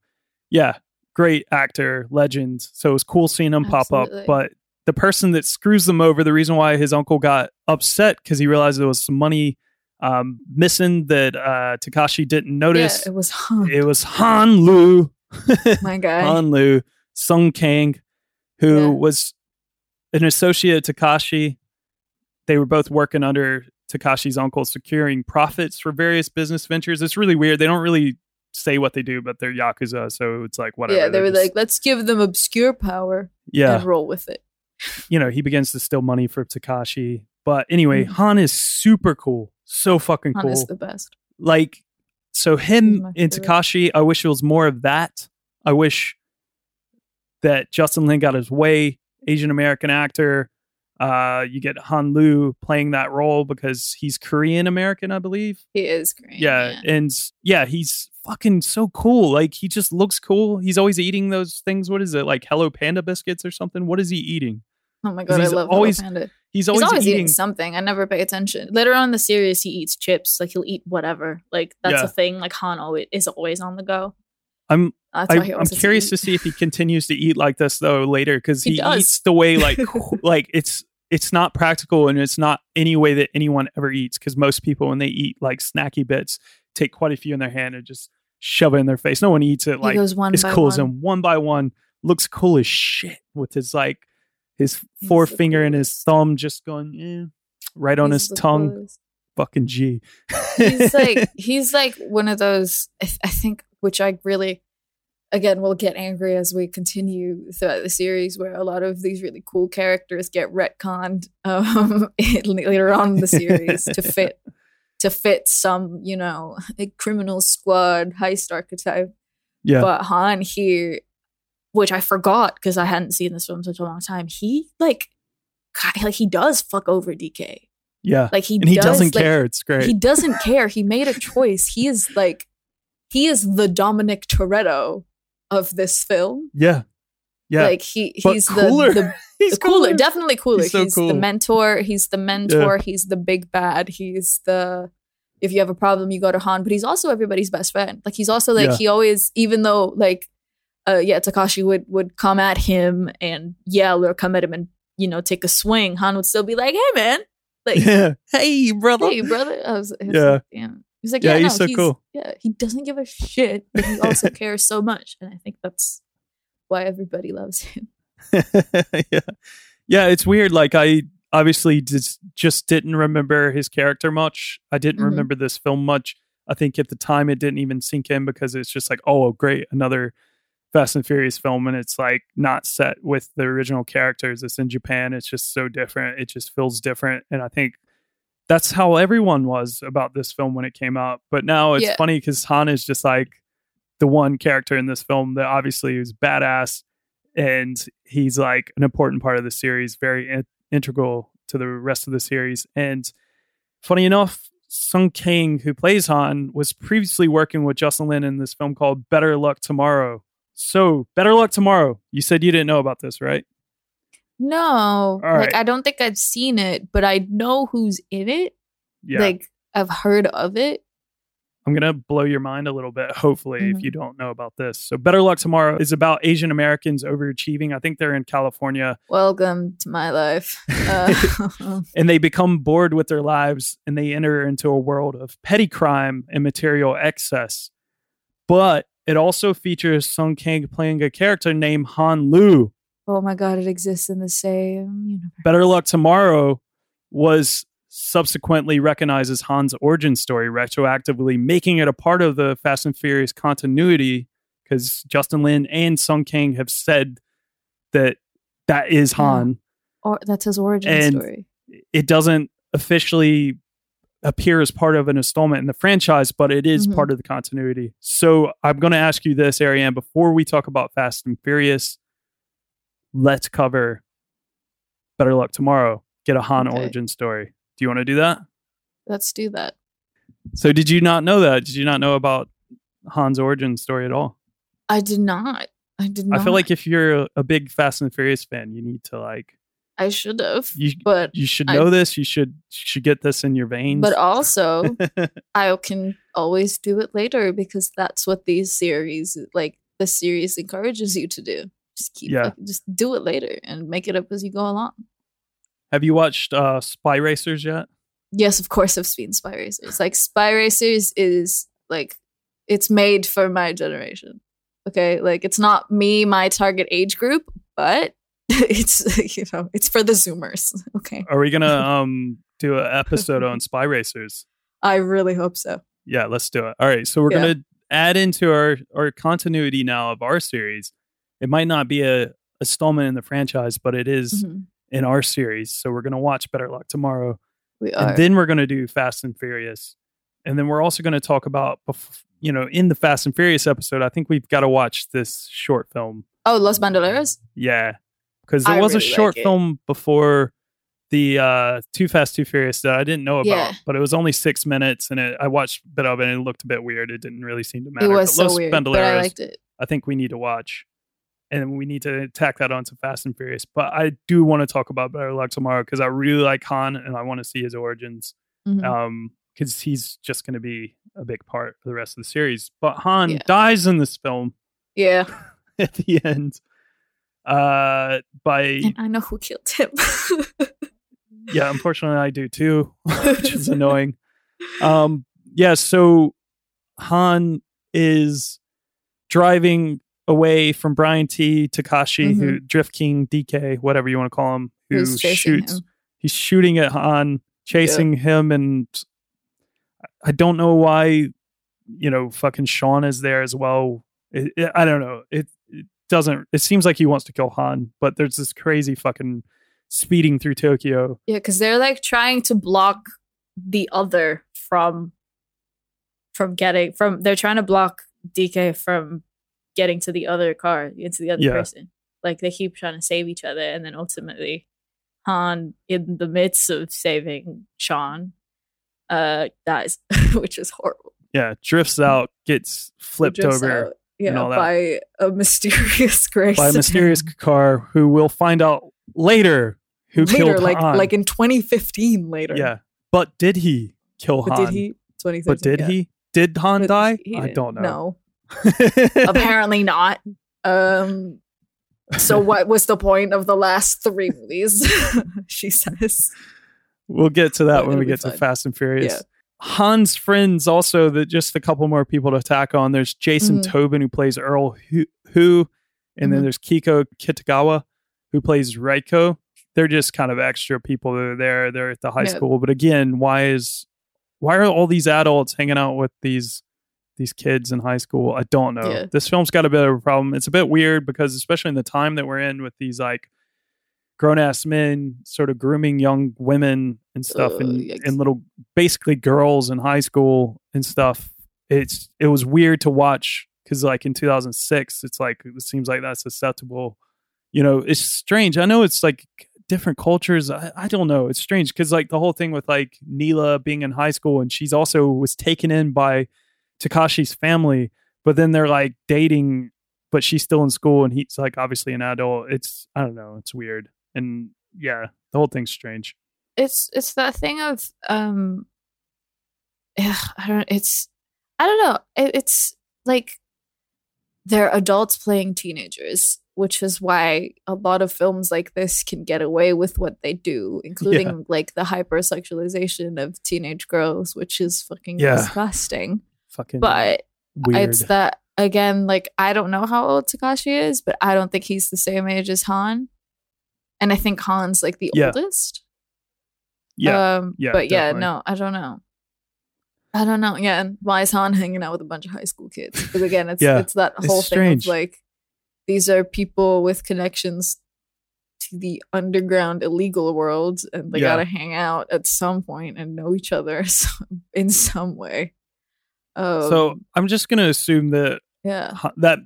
yeah, great actor, legend. So it was cool seeing him pop up. But the person that screws them over, the reason why his uncle got upset because he realized there was some money um, missing that uh, Takashi didn't yeah notice. it was Han, it was Han Lu. my guy Han Lu, Sung Kang, who Yeah. was an associate of Takashi. They were both working under Takashi's uncle, securing profits for various business ventures. It's really weird. They don't really say what they do, but they're yakuza, so it's like whatever. yeah they were just- like let's give them obscure power yeah, and roll with it you know, he begins to steal money for Takashi. But anyway, Mhm. Han is super cool. So fucking Han cool. is the best. like so him and. Takashi, I wish it was more of that. I wish that Justin Lin got his way, Asian American actor. Uh, you get Han Lu playing that role because he's Korean American, I believe. He is great. Yeah, and yeah, he's fucking so cool. Like he just looks cool. He's always eating those things. What is it like? Hello Panda biscuits or something? What is he eating? Oh my god, I love always- Hello Panda. He's always, He's always eating, eating. something. I never pay attention. Later on in the series, he eats chips. Like he'll eat whatever. Like that's Yeah. a thing. Like Han always is always on the go. I'm That's I, I'm curious eat. to see if he continues to eat like this though later because He he, eats the way like like it's it's not practical and it's not any way that anyone ever eats because most people when they eat like snacky bits take quite a few in their hand and just shove it in their face. No one eats it He like goes one as cool as one. him one by one. Looks cool as shit with his like his He's forefinger and his thumb just going eh, right on He's his tongue. coolest. Fucking G. He's like he's like one of those. I, th- I think, which I really, again, we'll get angry as we continue throughout the series, where a lot of these really cool characters get retconned um, later on in the series to fit to fit some, you know, a criminal squad heist archetype. yeah. But Han here, which I forgot because I hadn't seen this film in such a long time, he like, ki- like he does fuck over DK. yeah. Like he and he does, doesn't like, care. It's great. He doesn't care. He made a choice. He is like, he is the Dominic Toretto of this film. yeah. Yeah. Like he, he's cooler. the, the He's the cooler, definitely cooler. He's He's, cool. the mentor. He's the mentor. He's the big bad. He's the if you have a problem, you go to Han. But he's also everybody's best friend. Like he's also like Yeah. he always, even though like, uh, yeah, Takashi would would come at him and yell or come at him and you know take a swing. Han would still be like, "Hey, man, like, Yeah. Hey, brother. hey, brother." I was, I was Yeah. like, damn. He's like, Yeah, yeah, he's no, so cool. Yeah, he doesn't give a shit, but he also cares so much, and I think that's why everybody loves him. yeah. Yeah, it's weird. Like I obviously just just didn't remember his character much. I didn't Mhm. remember this film much. I think at the time it didn't even sink in because it's just like, oh great, another Fast and Furious film and it's like not set with the original characters. It's in Japan. It's just so different. It just feels different. And I think that's how everyone was about this film when it came out. But now it's Yeah. funny because Han is just like the one character in this film that obviously is badass and he's like an important part of the series, very in- integral to the rest of the series. And funny enough, Sung Kang, who plays Han, was previously working with Justin Lin in this film called Better Luck Tomorrow. So, Better Luck Tomorrow. You said you didn't know about this, right? No, like. I don't think I've seen it, but I know who's in it. Yeah. Like I've heard of it. I'm going to blow your mind a little bit, hopefully, if Mhm. you don't know about this. So, Better Luck Tomorrow is about Asian Americans overachieving. I think they're in California. Welcome to my life. Uh, and they become bored with their lives and they enter into a world of petty crime and material excess. But it also features Sung Kang playing a character named Han Lu. Oh my god, it exists in the same universe. Better Luck Tomorrow was subsequently recognized as Han's origin story, retroactively making it a part of the Fast and Furious continuity because Justin Lin and Sung Kang have said that that is Yeah. Han. Or that's his origin And- story. it doesn't officially appear as part of an installment in the franchise, but it is Mhm. part of the continuity. So I'm going to ask you this, Ariane, before we talk about Fast and Furious, let's cover Better Luck Tomorrow. Get a Han Okay. origin story. Do you want to do that? Let's do that. So did you not know that? Did you not know about Han's origin story at all? I did not. I did not. I feel like if you're a, big Fast and Furious fan, you need to like I should have, you but you should I- know this. You should should get this in your veins. but also I can always do it later because that's what these series like the series encourages you to do. Just keep Yeah. like, just do it later and make it up as you go along. Have you watched uh, Spy Racers yet? Yes, of course I've seen Spy Racers. Like Spy Racers is like it's made for my generation. Okay? Like it's not me, my target age group, but it's you know, it's for the zoomers. Okay. Are we gonna um do an episode on Spy Racers? I really hope so. Yeah, let's do it. All right, so we're Yeah. gonna add into our our continuity now of our series. It might not be a installment in the franchise, but it is Mhm. in our series. So we're gonna watch Better Luck Tomorrow, We are. and then we're gonna do Fast and Furious, and then we're also gonna talk about, you know, in the Fast and Furious episode. I think we've got to watch this short film. oh, Los Bandoleros. Yeah, because there I was a short like film before the uh Too Fast Too Furious that I didn't know about, Yeah. but it was only six minutes, and it, I watched a bit of it, and it looked a bit weird. It didn't really seem to matter. It was But so Los weird, but I liked it. I think we need to watch, and we need to tack that onto Fast and Furious. But I do want to talk about Better Luck Tomorrow because I really like Han, and I want to see his origins. Mhm. Um, because he's just going to be a big part for the rest of the series. But Han Yeah. dies in this film yeah, at the end. Uh, by and I know who killed him. yeah, unfortunately, I do too, which is annoying. Um, yeah, so Han is driving away from Brian Tee. Takashi, who Drift King, DK, whatever you want to call him, who Mm-hmm. Shoots. him. He's shooting at Han, chasing him, and I don't know why. You know, fucking Sean is there as well. It, it- I don't know. It, it doesn't. It seems like he wants to kill Han, but there's this crazy fucking speeding through Tokyo. Yeah, because they're like trying to block the other from from getting from they're trying to block DK from getting to the other car, into the other Yeah. person. Like they keep trying to save each other and then ultimately Han in the midst of saving Sean uh dies, which is horrible. Yeah, drifts out, gets flipped over out, yeah, by a mysterious grace. by a mysterious car who we'll find out later who later, killed like Han. like in 2015 later. yeah, but did he kill But Han? did he? 2013, But did yeah. he? Did Han But die? I don't know. No. Apparently not. Um, so what was the point of the last three movies? she says. we'll get to that when we get to. Fast and Furious. Yeah. Han's friends also that just a couple more people to tack on. There's Jason Mhm. Tobin who plays Earl Who, who and then Mhm. there's Keiko Kitagawa who plays Reiko. They're just kind of extra people that are there. They're at the high Yeah. school. But again, why is why are all these adults hanging out with these these kids in high school? I don't know. Yeah. This film's got a bit of a problem. It's a bit weird because especially in the time that we're in with these like grown ass men sort of grooming young women and stuff Ugh, and, yikes. and little basically girls in high school and stuff it's it was weird to watch because like in 2006 it's like it seems like that's acceptable you know it's strange i know it's like different cultures i, I don't know it's strange because like the whole thing with like Neela being in high school and she's also was taken in by takashi's family but then they're like dating but she's still in school and he's like obviously an adult it's i don't know it's weird and yeah the whole thing's strange It's it's that thing of um. yeah, I don't. It's I don't know. It, it's like they're adults playing teenagers, which is why a lot of films like this can get away with what they do, including like the hypersexualization of teenage girls, which is fucking Yeah. disgusting. Fucking But weird. it's that again like i don't know how old takashi is but i don't think he's the same age as han. And i think han's like the Yeah. oldest. Yeah. Um yeah, but yeah no i don't know. I don't know. Yeah and why is han hanging out with a bunch of high school kids? Because again it's Yeah, it's that it's whole thing strange. of like these are people with connections to the underground illegal world and they Yeah. gotta hang out at some point and know each other in some way um, so i'm just gonna assume that yeah that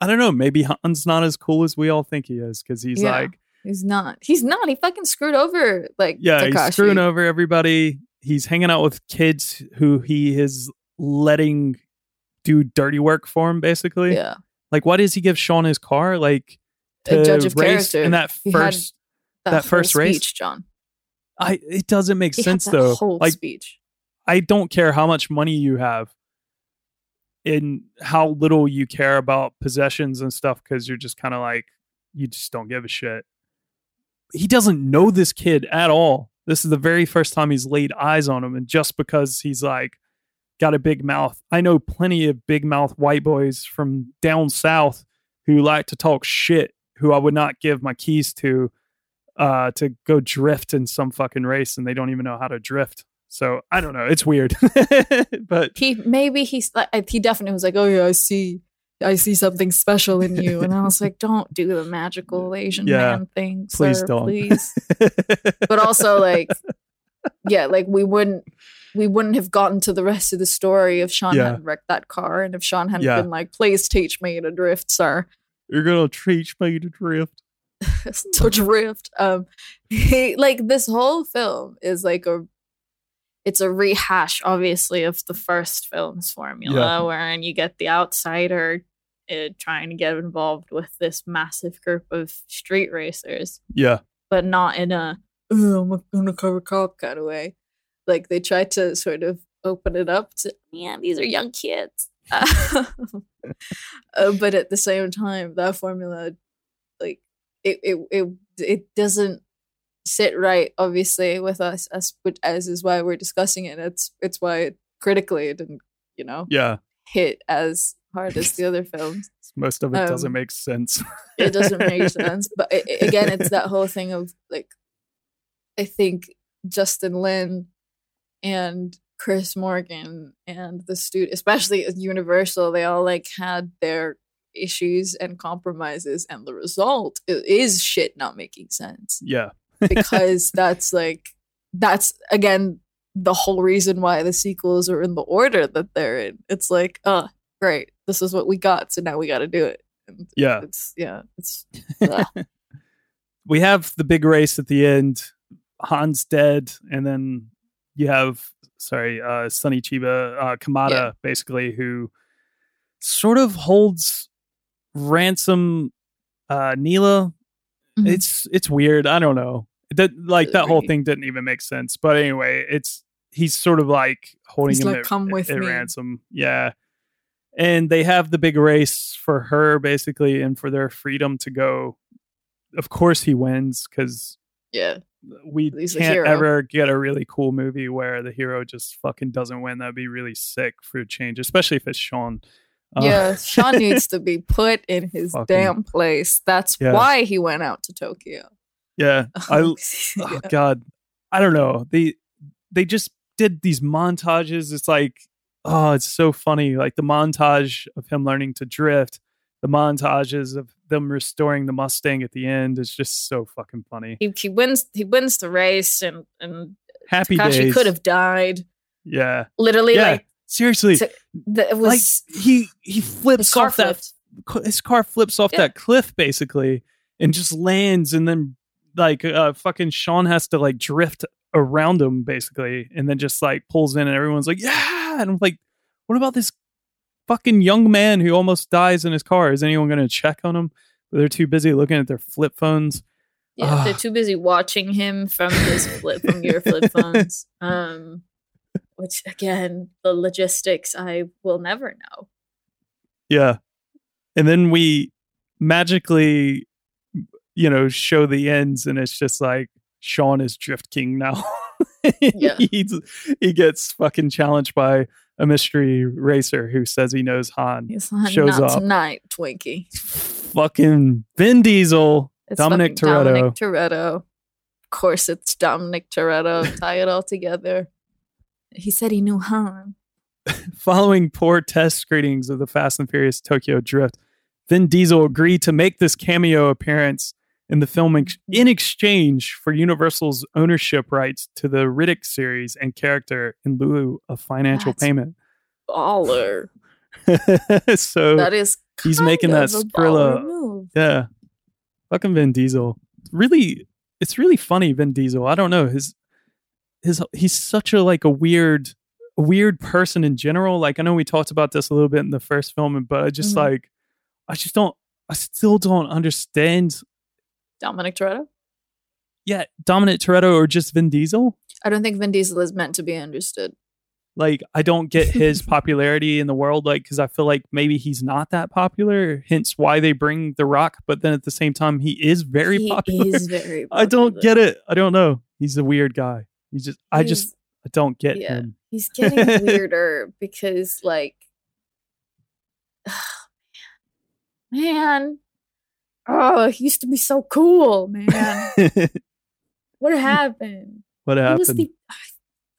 I don't know. Maybe Han's not as cool as we all think he is because he's Yeah. like, He's not. He's not. He fucking screwed over like yeah, Takashi. he's screwing over everybody. He's hanging out with kids who he is letting do dirty work for him, basically. Yeah, Like, why does he give Sean his car? Like, a to judge of race character in that first. that, that first race? speech, John. I it doesn't make He sense though. whole Like, speech. I don't care how much money you have and how little you care about possessions and stuff because you're just kind of like you just don't give a shit. He doesn't know this kid at all. This is the very first time he's laid eyes on him and just because he's like got a big mouth. I know plenty of big mouth white boys from down south who like to talk shit who I would not give my keys to uh to go drift in some fucking race and they don't even know how to drift. So I don't know. It's weird, but He maybe he's like he definitely was like, oh yeah, I see. I see something special in you. And I was like, don't do the magical Asian Yeah. man thing. Please sir, don't. Please. But also like yeah, like we wouldn't we wouldn't have gotten to the rest of the story if Sean Yeah. hadn't wrecked that car and if Sean hadn't Yeah. been like, please teach me to drift, sir. You're gonna teach me to drift. to drift. Um he, like this whole film is like a it's a rehash obviously of the first film's formula Yeah. wherein you get the outsider uh, trying to get involved with this massive group of street racers Yeah. but not in a oh, I'm a undercover cop kind of way. Like they try to sort of open it up to yeah, these are young kids. Uh, but at the same time, that formula, like it, it, it, it doesn't sit right. Obviously, with us, as which as is why we're discussing it. It's it's why it, critically it didn't, you know, Yeah. hit as hard as the other films Most of it doesn't Um, make sense. it doesn't make sense. But i i- again, it's that whole thing of like, I think Justin Lin and Chris Morgan and the student, especially at Universal, they all like had their issues and compromises, and the result is shit not making sense Yeah. Because that's like that's again the whole reason why the sequels are in the order that they're in. It's like, oh, great, this is what we got, so now we got to do it. And Yeah. it's yeah, it's we have the big race at the end. Han's dead, and then you have sorry, uh Sonny Chiba, uh Kamata, Yeah. basically, who sort of holds ransom uh Neela. Mhm. It's it's weird. I don't know. That like that whole thing didn't even make sense. But anyway, it's he's sort of like holding He's him like, at, "Come with at me." ransom. Yeah. And they have the big race for her basically and for their freedom to go. Of course he wins because yeah, we He's can't ever get a really cool movie where the hero just fucking doesn't win. That'd be really sick for a change, especially if it's Sean. Uh, yeah. Sean needs to be put in his Fucking- damn place. That's Yeah. why he went out to Tokyo. yeah. I oh god, I don't know. They they just did these montages. It's like oh, it's so funny. Like the montage of him learning to drift, the montages of them restoring the Mustang at the end is just so fucking funny. He, he wins. He wins the race, and and Happy Takashi days. could have died. Yeah. Literally, yeah. like Seriously. t- the, it was like he he flips off that flipped. cl- his car flips off Yeah. that cliff basically and just lands and then like uh fucking Sean has to like drift around him basically and then just like pulls in and everyone's like yeah and I'm like what about this fucking young man who almost dies in his car is anyone going to check on him they're too busy looking at their flip phones Yeah, they're too busy watching him from his flip from your flip phones. Um, which again, the logistics I will never know. Yeah. And then we magically, you know, show the ends, and it's just like Sean is Drift King now. Yeah. He's, he gets fucking challenged by a mystery racer who says he knows Han. He's like, Shows not up. tonight, Twinkie. Fucking Vin Diesel, It's Dominic Toretto. Dominic Toretto. Of course, it's Dominic Toretto. Tie it all together. He said he knew Han. Following poor test screenings of the Fast and Furious Tokyo Drift, Vin Diesel agreed to make this cameo appearance in the film ex- in exchange for Universal's ownership rights to the Riddick series and character in lieu of financial That's payment. Baller. so That is. he's making that of a Skrilla- yeah, fucking Vin Diesel. Really, it's really funny. Vin Diesel. I don't know his his. He's such a like a weird, weird person in general. Like I know we talked about this a little bit in the first film, but I just Mhm. like, I just don't. I still don't understand. Dominic Toretto. Yeah, Dominic Toretto or just Vin Diesel. I don't think Vin Diesel is meant to be understood. Like I don't get his popularity in the world. Like because I feel like maybe he's not that popular. Hence why they bring The Rock. But then at the same time, he is very he popular. is very. I don't get it. I don't know. He's a weird guy. He's just I just I don't get yeah. him. He's getting weirder because, like, oh, man, man oh, he used to be so cool, man. what happened? what happened? He was the ah,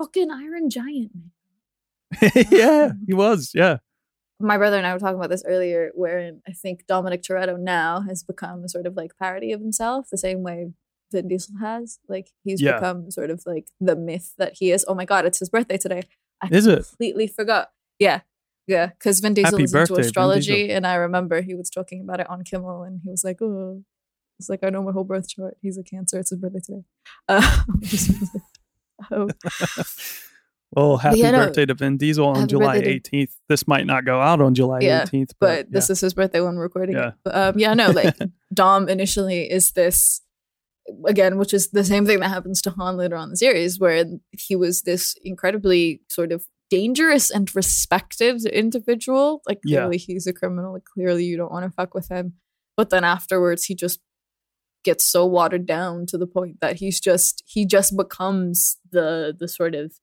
fucking Iron Giant, man. yeah, he was. Yeah. my brother and I were talking about this earlier, wherein I think Dominic Toretto now has become a sort of like parody of himself, the same way Vin Diesel has. Like he's Yeah. become sort of like the myth that he is. Oh my god, it's his birthday today. I Is it? completely forgot. Yeah. Yeah, because Vin Diesel Happy is birthday, into astrology, and I remember he was talking about it on Kimmel, and he was like, "Oh, it's like I know my whole birth chart. He's a Cancer. It's his birthday today." Uh, oh, well, happy yeah, birthday to Vin Diesel on July birthday 18th. This might not go out on July Yeah, 18th, but but, this is his birthday when we're recording Yeah. But um, yeah, no, like Dom initially is this again, which is the same thing that happens to Han later on in the series, where he was this incredibly sort of dangerous and respected individual. Like Yeah. clearly he's a criminal. Like clearly you don't want to fuck with him. But then afterwards he just gets so watered down to the point that he's just he just becomes the the sort of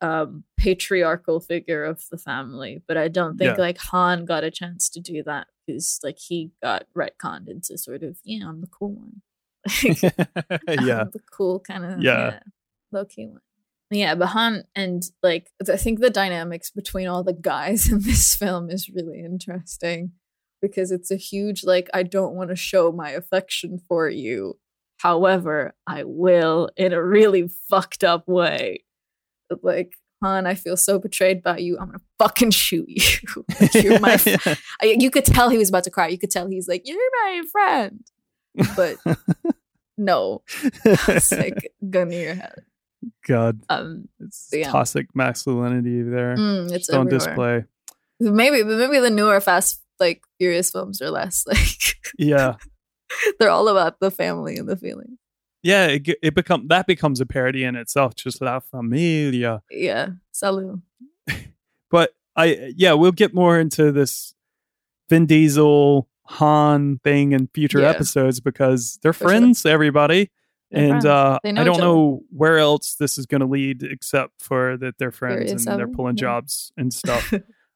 um patriarchal figure of the family but i don't think Yeah. like han got a chance to do that because like he got retconned into sort of yeah i'm the cool one yeah. The cool kind of Yeah. low key one yeah but han and like i think the dynamics between all the guys in this film is really interesting because it's a huge like i don't want to show my affection for you however i will in a really fucked up way like Han, I feel so betrayed by you. I'm gonna fucking shoot you. Like, you're my. f- I- you could tell he was about to cry. You could tell he's like, "You're my friend," but no, it's like gun to your head. God, Um, it's yeah. toxic masculinity there. mm, it's on display. Maybe, but maybe the newer Fast like Furious films are less like Yeah. they're all about the family and the feeling. Yeah, it, it become that becomes a parody in itself, just La Familia. Yeah, salut. But I yeah, we'll get more into this Vin Diesel Han thing in future Yeah. episodes because they're For sure. friends, everybody. They're and uh, I don't know where else this is going to lead except for that they're friends and they're pulling Yeah. jobs and stuff.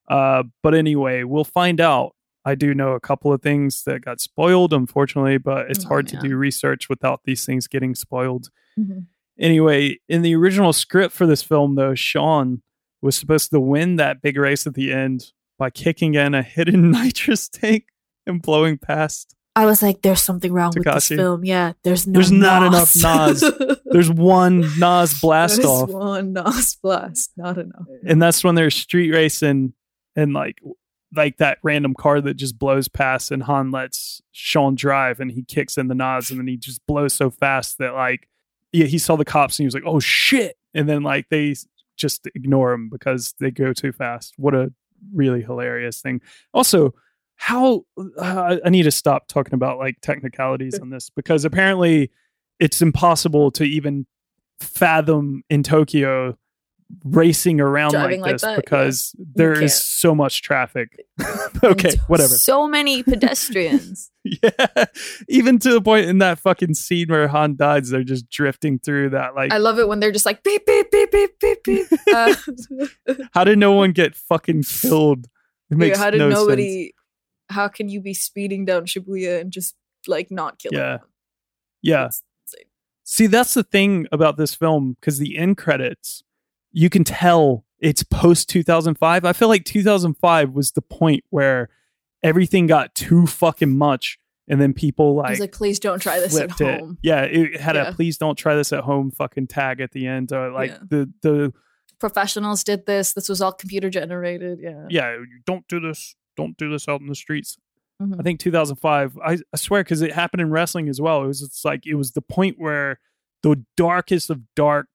uh, but anyway, we'll find out. I do know a couple of things that got spoiled, unfortunately, but it's Oh, hard yeah. to do research without these things getting spoiled. Mhm. Anyway, in the original script for this film, though, Sean was supposed to win that big race at the end by kicking in a hidden nitrous tank and blowing past. I was like, "There's something wrong with this film." Yeah, there's no. There's not enough NOS. There's one NOS blast There's off, one NOS blast, not enough. and that's when they're street racing and like like that random car that just blows past, and Han lets Sean drive, and he kicks in the NOS, and then he just blows so fast that like yeah, he saw the cops and he was like, "Oh shit!" And then like they just ignore him because they go too fast. What a really hilarious thing. Also, how uh, I need to stop talking about like technicalities on this because apparently it's impossible to even fathom in Tokyo racing around Driving like like this that, yeah. because there is so much traffic. okay, whatever. So many pedestrians. Yeah, even to the point in that fucking scene where Han dies, they're just drifting through that. Like, I love it when they're just like beep beep beep beep beep beep. Uh, how did no one get fucking killed? It yeah, makes how did no nobody? sense. How can you be speeding down Shibuya and just like not kill Yeah. anyone? Yeah. It's insane. See, that's the thing about this film because the end credits, you can tell it's post 2005. I feel like 2005 was the point where everything got too fucking much, and then people like, like, please don't try this at flipped it. home. Yeah, it had Yeah. a please don't try this at home fucking tag at the end. Or like Yeah. the the Professionals did this. This was all computer generated. Yeah. yeah, don't do this. Don't do this out in the streets. Mhm. I think 2005. I, I swear, because it happened in wrestling as well. It was it's like it was the point where the darkest of dark,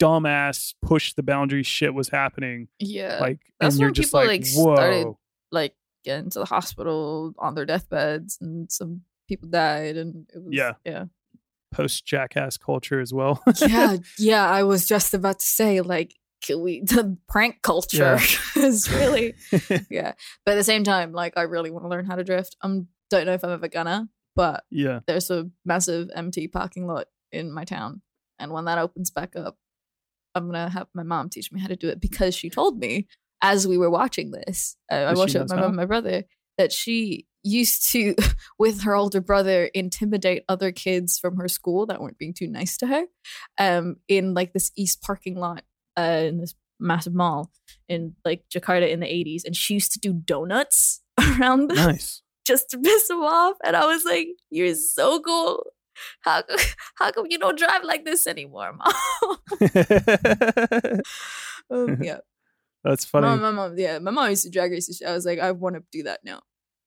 dumbass push the boundaries shit was happening. Yeah. Like, That's and you're when just people, like, like, started- like getting to the hospital on their deathbeds and some people died and it was Yeah. yeah Post jackass culture as well. yeah yeah i was just about to say like we the prank culture is really yeah. But at the same time like i really want to learn how to drift. I um, don't know if i'm ever gonna but yeah. there's a massive empty parking lot in my town and when that opens back up i'm gonna have my mom teach me how to do it because she told me as we were watching this uh, i watched it with my mom my brother that she used to with her older brother intimidate other kids from her school that weren't being too nice to her um in like this east parking lot uh in this massive mall in like Jakarta in the 80s, and she used to do donuts around the Nice. just to piss him off. And I was like, "You're so cool. How how come you don't drive like this anymore, mom?" um, yeah, That's funny. my, my mom. Yeah, my mom used to drag race. I was like, I want to do that now.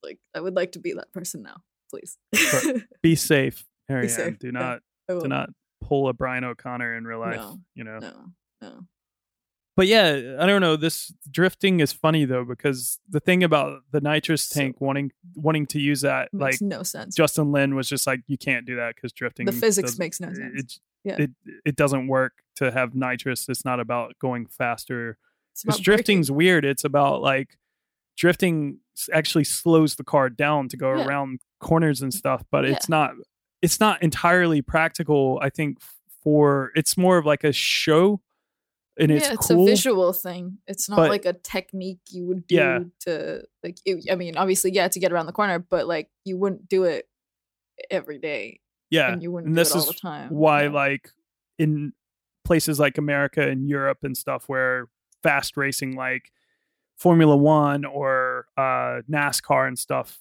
Like, I would like to be that person now, please. Be safe, safe, Do not will. do not pull a Brian O'Connor in real life. No, you know. No, no. But yeah, I don't know. This drifting is funny though because the thing about the nitrous So- tank wanting wanting to use that, Makes like no sense. Justin Lin was just like, you can't do that because drifting. the physics makes no sense. It, Yeah. it it doesn't work to have nitrous. It's not about going faster. It's Because drifting's weird. It's about like drifting actually slows the car down to go Yeah. around corners and stuff, but Yeah. it's not it's not entirely practical. I think for it's more of like a show, and it's yeah, it's cool. a visual thing. It's not but- like a technique you would do Yeah. to like. It, I mean, obviously, yeah, to get around the corner, but like you wouldn't do it every day, yeah, and you wouldn't and do this all is the time. why yeah. like in places like America and Europe and stuff where fast racing like Formula One or uh, NASCAR and stuff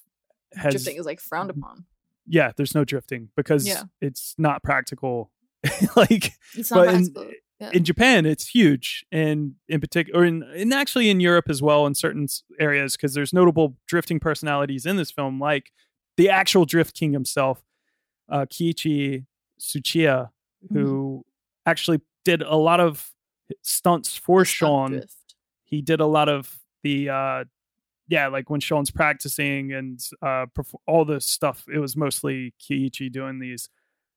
has drifting is like frowned upon. yeah, there's no drifting because Yeah. it's not practical. like It's not but in, practical. Yeah. in Japan, it's huge, and in particular, in, and actually in Europe as well, in certain areas, because there's notable drifting personalities in this film, like the actual Drift King himself, uh, Keiichi Tsuchiya, Mm-hmm. who actually did a lot of stunts for Stunt Sean. drift. He did a lot of the, uh, yeah, like when Sean's practicing and uh, perf- all the stuff. It was mostly Keiichi doing these.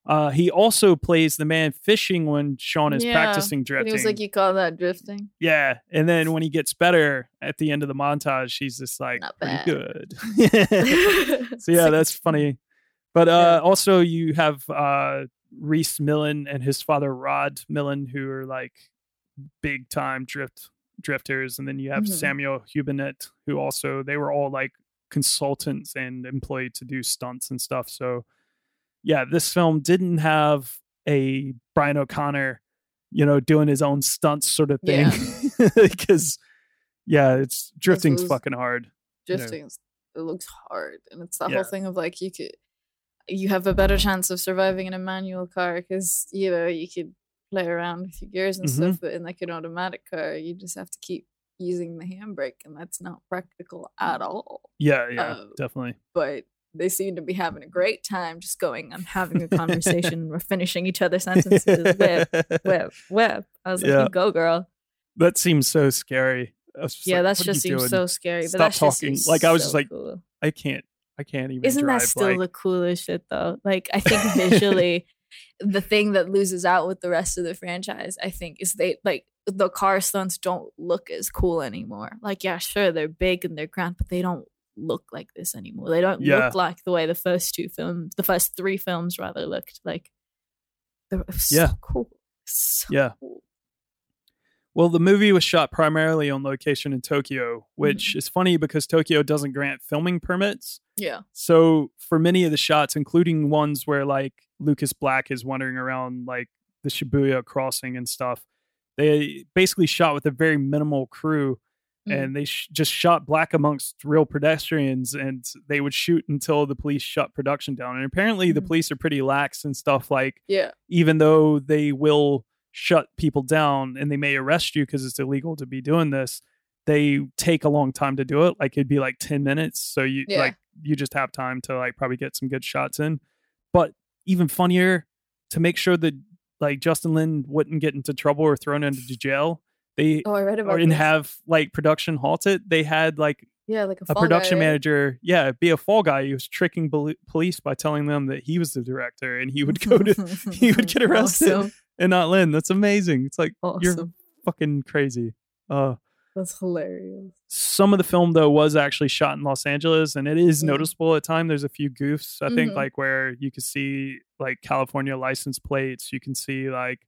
Uh, he also plays the man fishing when Sean is Yeah, practicing drifting. he was like, "You call that drifting?" yeah, and then when he gets better at the end of the montage, he's just like Not pretty bad. good. so yeah, that's funny. But uh, also you have uh, Rhys Millen and his father Rod Millen, who are like big time drift drifters, and then you have Mhm. Samuel Hubinette, who also they were all like consultants and employed to do stunts and stuff. So yeah, this film didn't have a Brian O'Connor, you know, doing his own stunts sort of thing. Because yeah, it's drifting's was- fucking hard. you know. it looks hard and it's that Yeah. whole thing of like you could you have a better chance of surviving in a manual car because you know you could play around with your gears and Mhm. stuff but in like an automatic car you just have to keep using the handbrake and that's not practical at all Yeah, yeah, Uh, definitely. but they seem to be having a great time just going i'm having a conversation we're finishing each other's sentences whip whip whip i was like Yeah. go girl That seems so scary. I was just yeah like, that just seems doing? so scary but Stop that's just talking. Like I was just like, cool. I can't, I can't even. Isn't drive. that still like, the coolest shit though? Like I think visually the thing that loses out with the rest of the franchise, I think, is they like the car stunts don't look as cool anymore. Like, yeah, sure, they're big and they're grand, but they don't look like this anymore. They don't Yeah. look like the way the first two films, the first three films rather looked like. They're so Yeah. cool. So Yeah. cool. Well, the movie was shot primarily on location in Tokyo, which Mm-hmm. is funny because Tokyo doesn't grant filming permits. Yeah. So for many of the shots, including ones where like Lucas Black is wandering around like the Shibuya crossing and stuff, they basically shot with a very minimal crew. Mm. And they sh- just shot black amongst real pedestrians, and they would shoot until the police shut production down. And apparently, the Mhm. police are pretty lax and stuff. Like, Yeah. even though they will shut people down and they may arrest you because it's illegal to be doing this, they take a long time to do it. Like it'd be like 10 minutes. So you Yeah. like you just have time to like probably get some good shots in. But even funnier to make sure that like Justin Lin wouldn't get into trouble or thrown into jail. They Oh, I read or about and this. have like production halted. They had like yeah, like a, a production Guy, right? manager, yeah, be a fall guy. He was tricking bel- police by telling them that he was the director, and he would go to he would get arrested Awesome. and not Lin. That's amazing. It's like you're fucking crazy. Uh, That's hilarious. some of the film though was actually shot in Los Angeles, and it is Mm. noticeable at time. There's a few goofs, I think, Mhm. like where you can see like California license plates. You can see like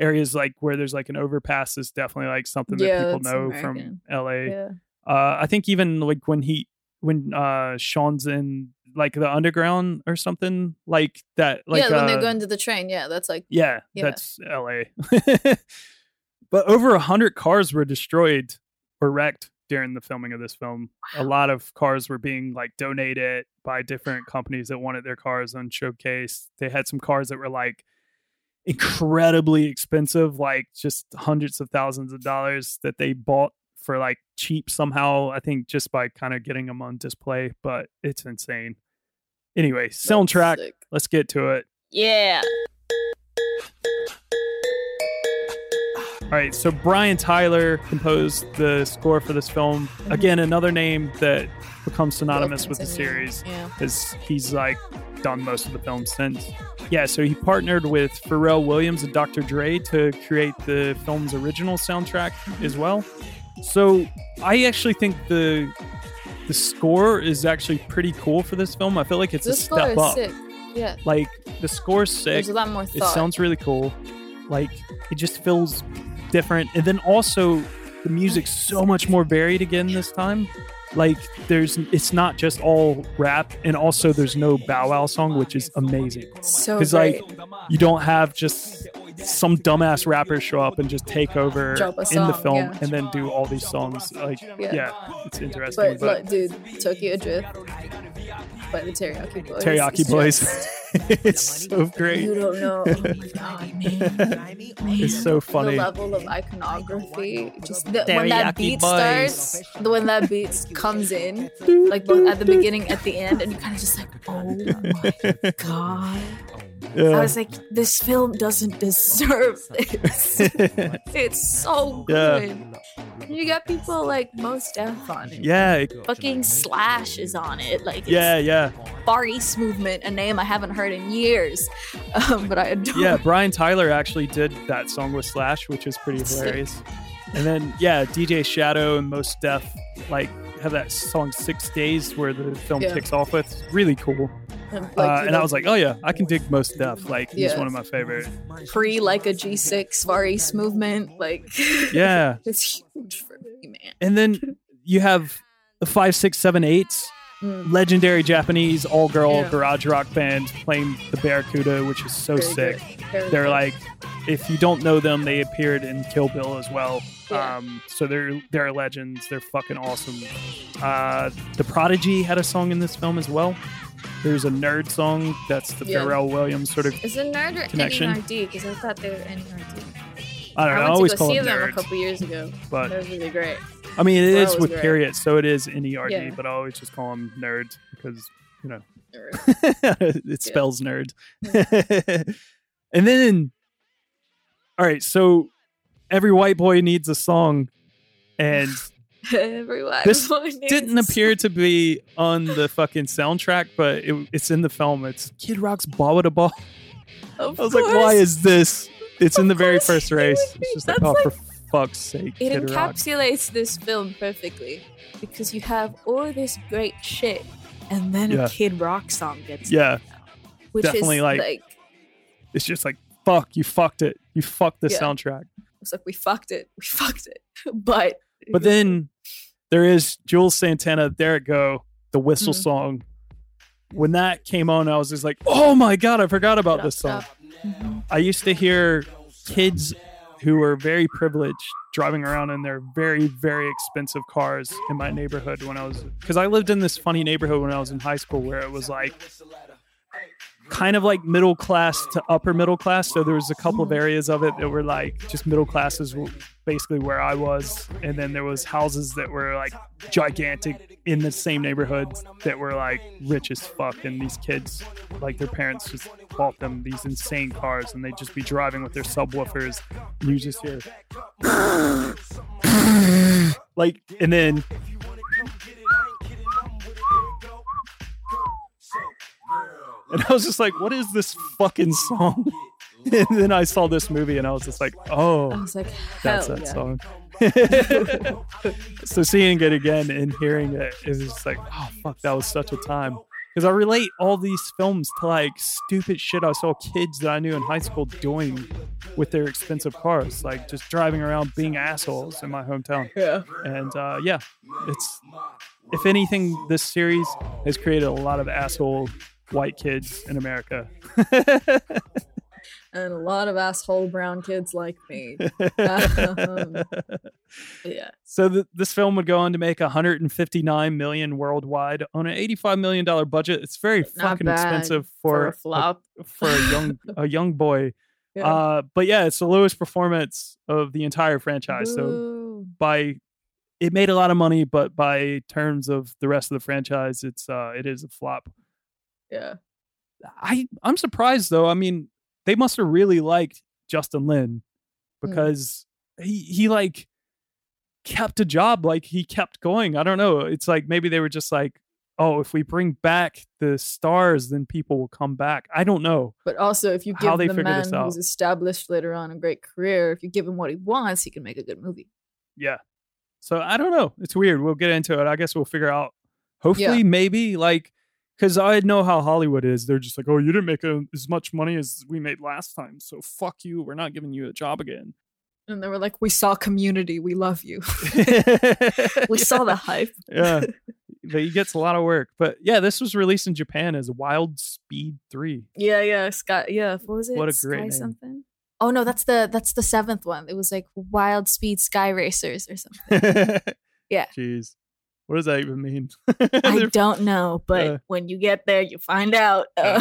areas like where there's like an overpass is definitely like something that Yeah, people know American. from LA. Yeah. Uh, I think even like when he when uh Sean's in like the underground or something like that. Like yeah, when uh, they're going to the train. Yeah, that's like yeah, Yeah. that's LA. But over a hundred cars were destroyed or wrecked during the filming of this film. A lot of cars were being like donated by different companies that wanted their cars on showcase. They had some cars that were like incredibly expensive, like just hundreds of thousands of dollars that they bought for like cheap somehow. I think just by kind of getting them on display, but it's insane. Anyway, soundtrack. Let's get to it. Yeah. All right, so Brian Tyler composed the score for this film. Mm-hmm. Again, another name that becomes synonymous with the series Yeah. because he's like done most of the films since. Yeah, so he partnered with Pharrell Williams and Dr. Dre to create the film's original soundtrack as well. So I actually think the the score is actually pretty cool for this film. I feel like it's This a step up. sick. Yeah. Like the score's sick. There's a lot more It sounds really cool. Like it just feels different. And then also the music's so much more varied again this time. Like there's it's not just all rap and also there's no Bow Wow song, which is amazing. so Because like you don't have just some dumbass rappers show up and just take over a in the film yeah. and then do all these songs. Like Yeah. yeah, it's interesting. but, look, dude, Tokyo Drift by the Teriyaki Boys. Teriyaki Boys. it's so great. You don't know. Oh my god. It's so funny. The level of iconography, just the, when that beat Boys. starts, the, when that beat comes in, like both at the beginning, at the end, and you kind of just like, oh my god. Yeah. I was like, this film doesn't deserve this. it's so good. And You got people like Mos Def on it. yeah, it- Fucking Slash is on it. Like, it's yeah, yeah. Far East Movement, a name I haven't heard in years, um, but I adore. Yeah, Brian Tyler actually did that song with Slash, which is pretty Sick. And then yeah, DJ Shadow and Mos Def like have that song Six Days where the film Yeah. kicks off with. Really cool. And, like, uh, and know, I was like, oh yeah, I can dig Mos Def. Like he's one of my favorite. pre like a G6 Far East Movement. Like, Yeah. it's huge for me, man. And then you have the five, six, seven, eights. Mm. Legendary Japanese all girl Yeah. garage rock band playing the Barracuda, which is so Very sick. They're good. like, if you don't know them, they appeared in Kill Bill as well. Yeah. Um, so they're they're legends. They're fucking awesome. Uh, the Prodigy had a song in this film as well. There's a nerd song that's the Yeah. Pharrell Williams sort of. Is it Nerd or Connection. NERD? Because I thought they were NERD. I don't know. I, went always to go see them them a couple years ago. but- that was really great. I mean, it is with great. periods, so it is N-E-R-D, Yeah. but I always just call them nerd because you know it spells nerd. and then, all right, so every white boy needs a song, and Everyone. this everyone didn't appear to be on the fucking soundtrack, but it, it's in the film. It's Kid Rock's "Ball to Ball." Of I was like, why is this? It's in the very first race. It's just like, oh, like- for fuck's sake, It Kid Rock. encapsulates this film perfectly because you have all this great shit, and then Yeah. a Kid Rock song gets Yeah, which definitely, is like- like it's just like fuck. You fucked it. You fucked the Yeah. soundtrack. it's like we fucked it, we fucked it, but But then there is Juelz Santana, There It Go, the whistle Mhm. song. When that came on, I was just like, oh my God, I forgot about this song. Mhm. I used to hear kids who were very privileged driving around in their very, very expensive cars in my neighborhood when I was, because I lived in this funny neighborhood when I was in high school where it was like, kind of like middle class to upper middle class. So there was a couple of areas of it that were like just middle classes, basically where I was, and then there was houses that were like gigantic in the same neighborhood that were like rich as fuck, and these kids, like their parents, just bought them these insane cars, and they'd just be driving with their subwoofers, you just hear. like and then and I was just like, "What is this fucking song?" And then I saw this movie, and I was just like, "Oh, I was like, that's that yeah. song." so seeing it again and hearing it is just like, "Oh fuck, that was such a time." Because I relate all these films to like stupid shit I saw kids that I knew in high school doing with their expensive cars, like just driving around being assholes in my hometown. Yeah. And uh, yeah, it's if anything, this series has created a lot of asshole white kids in America. and a lot of asshole brown kids like me. Um, yeah. So th- this film would go on to make 159 million worldwide on an 85 million dollar budget. It's very Not fucking expensive for for a flop. for a young a young boy. Yeah. Uh, but yeah, it's the lowest performance of the entire franchise. So by it made a lot of money, but by terms of the rest of the franchise, it's uh it is a flop. Yeah. I I'm surprised though. I mean, they must have really liked Justin Lin Hmm. because he he like kept a job, like he kept going. I don't know. It's like maybe they were just like, oh, if we bring back the stars, then people will come back. I don't know. But also, if you How give the man who's established later on a great career, if you give him what he wants, he can make a good movie. Yeah. So I don't know. It's weird. We'll get into it. I guess we'll figure out. Hopefully, maybe like because I know how Hollywood is. They're just like, oh, you didn't make a, as much money as we made last time, so fuck you. We're not giving you a job again. And they were like, "We saw Community. We love you. we saw the hype." yeah. But he gets a lot of work. But yeah, this was released in Japan as Wild Speed 3. Yeah, yeah, Sky. Yeah, what was it? What a Sky great name. something. Oh no, that's the that's the seventh one. It was like Wild Speed Sky Racers or something. Yeah. Jeez. What does that even mean? I don't know, but Yeah. when you get there, you find out. Uh,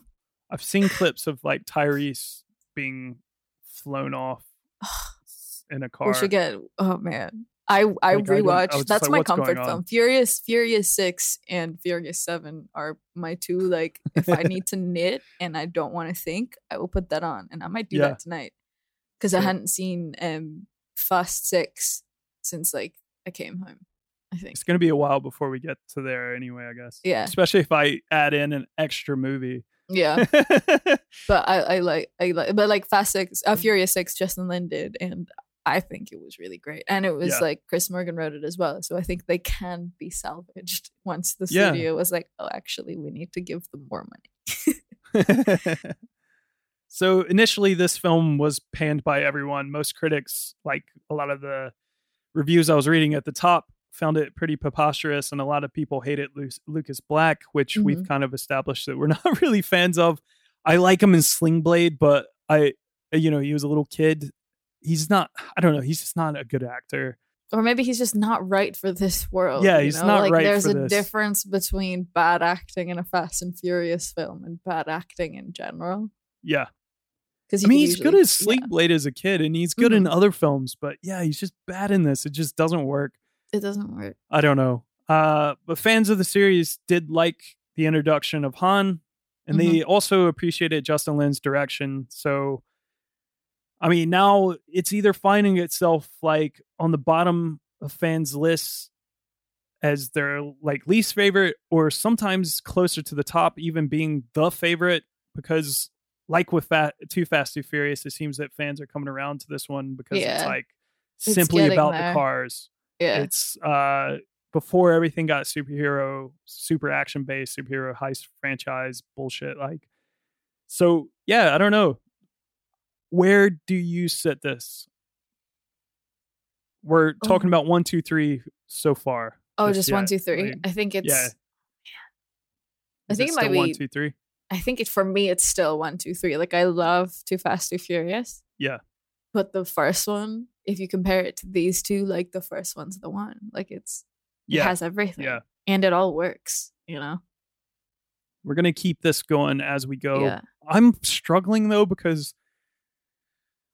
I've seen clips of like Tyrese being flown off in a car. we should get. Oh man, I I Like, I I rewatched. that's like, my comfort film. Furious Furious Six and Furious Seven are my two. Like, if I need to knit and I don't want to think, I will put that on, and I might do Yeah. that tonight because I hadn't seen um Fast Six since like I came home. I think. It's gonna be a while before we get to there anyway, I guess. Yeah. Especially if I add in an extra movie. Yeah, but I, I like I like but like Fast Six, uh, Furious Six, Justin Lin did, and I think it was really great. And it was Yeah. like Chris Morgan wrote it as well, so I think they can be salvaged once the Yeah. studio was like, oh, actually, we need to give them more money. so initially this film was panned by everyone. Most critics, like a lot of the reviews I was reading at the top, found it pretty preposterous, and a lot of people hated Lu- Lucas Black, which we've Mhm. kind of established that we're not really fans of. I like him in Sling Blade, but I, you know, he was a little kid. He's not. I don't know. He's just not a good actor. Or maybe he's just not right for this world. Yeah, you he's know? not like, right There's a this. difference between bad acting in a Fast and Furious film and bad acting in general. Yeah. Because I mean, he's good as Sling Blade as a kid, and he's good in Mhm. other films. But yeah, he's just bad in this. It just doesn't work. It doesn't work. I don't know. Uh, but fans of the series did like the introduction of Han, and they also appreciated Justin Lin's direction. So, I mean, now it's either finding itself like on the bottom of fans' lists as their like least favorite, or sometimes closer to the top, even being the favorite. Because, like with Fa- Too Fast, Too Furious, it seems that fans are coming around to this one because it's like simply getting about there. the cars. Yeah. It's uh before everything got superhero, super action based, superhero heist franchise bullshit. Like, so yeah, I don't know. Where do you set this? We're talking Oh. about one, two, three so far. Oh, just one, two. Like, I think it's. yeah. I think it might be one, two, three. I think it for me it's still one, two, three. Like I love Too Fast, Too Furious, Yeah, but the first one, if you compare it to these two, like the first one's the one. Like it's yeah. it has everything. Yeah. And it all works, you know? We're gonna keep this going as we go. Yeah. I'm struggling though because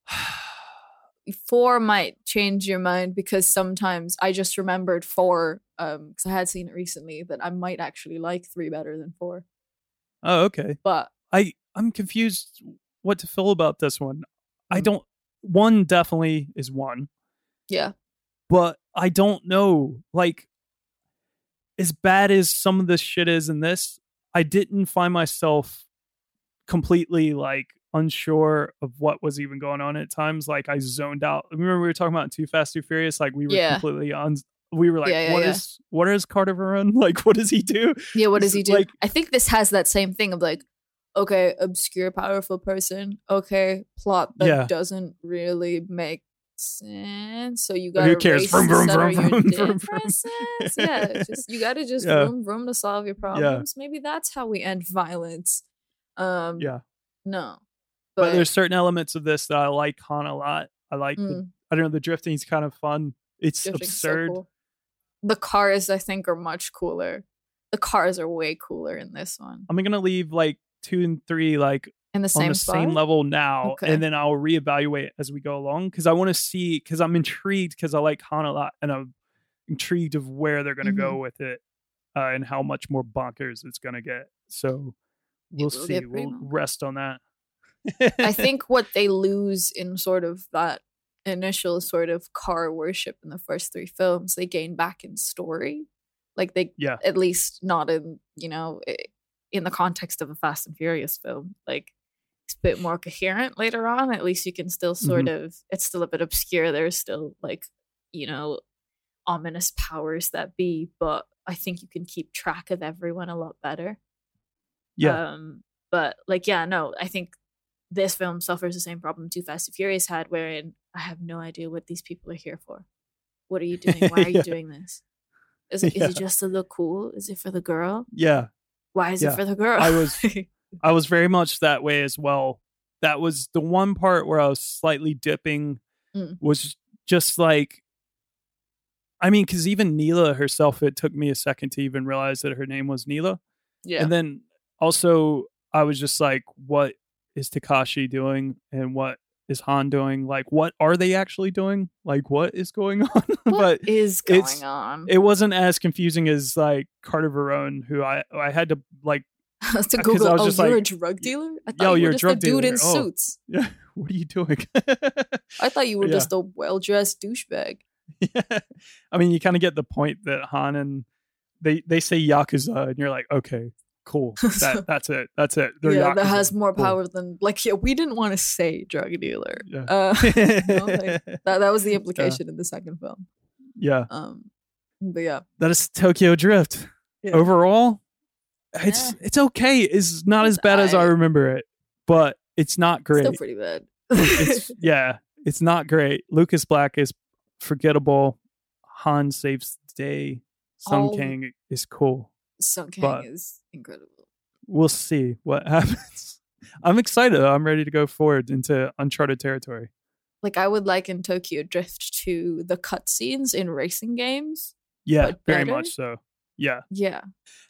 Four might change your mind because sometimes I just remembered four, um, because I had seen it recently that I might actually like three better than four. oh okay. But I I'm confused what to feel about this one. I Mm. don't one definitely is one, yeah. but I don't know. Like as bad as some of this shit is in this, I didn't find myself completely like unsure of what was even going on at times. Like I zoned out. Remember we were talking about Too Fast, Too Furious? Like we were Yeah. completely on we were like, Yeah, what yeah, is yeah. what is Carter Verone? Like what does he do? Yeah, what does he do? like- I think this has that same thing of like, okay, obscure, powerful person. Okay, plot that Yeah. doesn't really make sense. So you gotta cares? race Vroom, to vroom, vroom, your vroom, vroom, vroom. yeah, just you gotta just Yeah. room room to solve your problems. Maybe that's how we end violence. Um, Yeah. no, but, But, there's certain elements of this that I like Han a lot. I like the, Mm. I don't know the drifting's kind of fun. It's drifting's so absurd. cool. The cars, I think, are much cooler. The cars are way cooler in this one. I'm gonna leave like two and three like In the on same the spot. same level now, Okay. and then I'll reevaluate as we go along because I want to see because I'm intrigued because I like Han a lot, and I'm intrigued of where they're gonna Mm-hmm. go with it uh, and how much more bonkers it's gonna get. So we'll see. We'll rest on that. I think what they lose in sort of that initial sort of car worship in the first three films, they gain back in story. Like they, Yeah. at least not in you know, in the context of a Fast and Furious film. Like it's a bit more coherent later on. At least you can still sort of. It's still a bit obscure. There's still like you know, ominous powers that be, but I think you can keep track of everyone a lot better. yeah, Um, but like, yeah, no, I think this film suffers the same problem Too Fast and Furious had, wherein I have no idea what these people are here for. What are you doing? Why are Yeah. you doing this? Is it, is Yeah. it just to look cool? Is it for the girl? yeah. Why is Yeah. it for the girl? I was- I was very much that way as well. That was the one part where I was slightly dipping Mm. was just like I mean, because even Neela herself, it took me a second to even realize that her name was Neela. yeah. And then also I was just like, what is Takashi doing and what is Han doing? Like what are they actually doing? Like what is going on? but what is going on? it wasn't as confusing as like Carter Verone, who I I had to like to I uh, Google, was oh, just you're a like, drug dealer? I thought yo, you you're were a just a dude dealer. in Oh. suits. yeah, what are you doing? I thought you were Yeah. just a well dressed douchebag. yeah. I mean, you kind of get the point that Han and they they say yakuza, and you're like, okay, cool. That that's it. That's it. They're yeah, that has more Cool. power than like. Yeah, we didn't want to say drug dealer. Yeah. Uh, like, that that was the implication in the second film. yeah, Um, but yeah, that is Tokyo Drift. Yeah. Overall, it's Yeah. it's okay. It's not as bad as I remember it, but it's not great. still pretty bad. it's yeah, it's not great. Lucas Black is forgettable. Han saves the day. Sun All- King is cool. Sung Kang but- is incredible. We'll see what happens. I'm excited. I'm ready to go forward into uncharted territory. Like I would liken Tokyo Drift to the cutscenes in racing games. Yeah, very much so. Yeah. Yeah,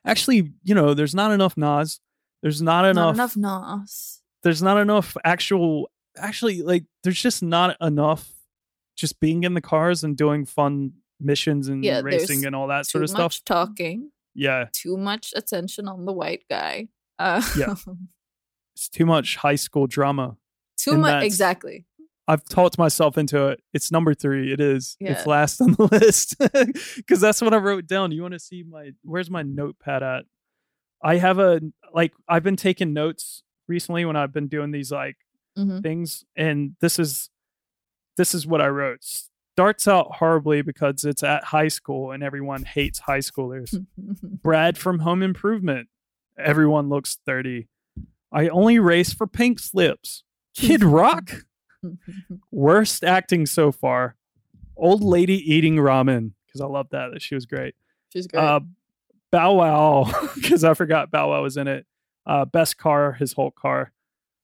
Actually, you know, there's not enough NOS. There's not enough. not enough NOS. There's not enough actual. Actually, like, there's just not enough. Just being in the cars and doing fun missions and Yeah, racing and all that sort of much stuff. talking. Yeah, Too much attention on the white guy. Uh, Yeah. it's too much high school drama. too much. Exactly. I've talked myself into it. It's number three. It is. It's last on the list because that's what I wrote down. You want to see my? Where's my notepad at? I have a like. I've been taking notes recently when I've been doing these like Mhm. things, and this is this is what I wrote. Starts out horribly because it's at high school and everyone hates high schoolers. Brad from Home Improvement. Everyone looks 30. I only race for pink slips. Kid Rock. Worst acting so far. Old lady eating ramen because I love that. She was great. She's great. Uh, Bow Wow because I forgot Bow Wow was in it. Uh, best car, his whole car.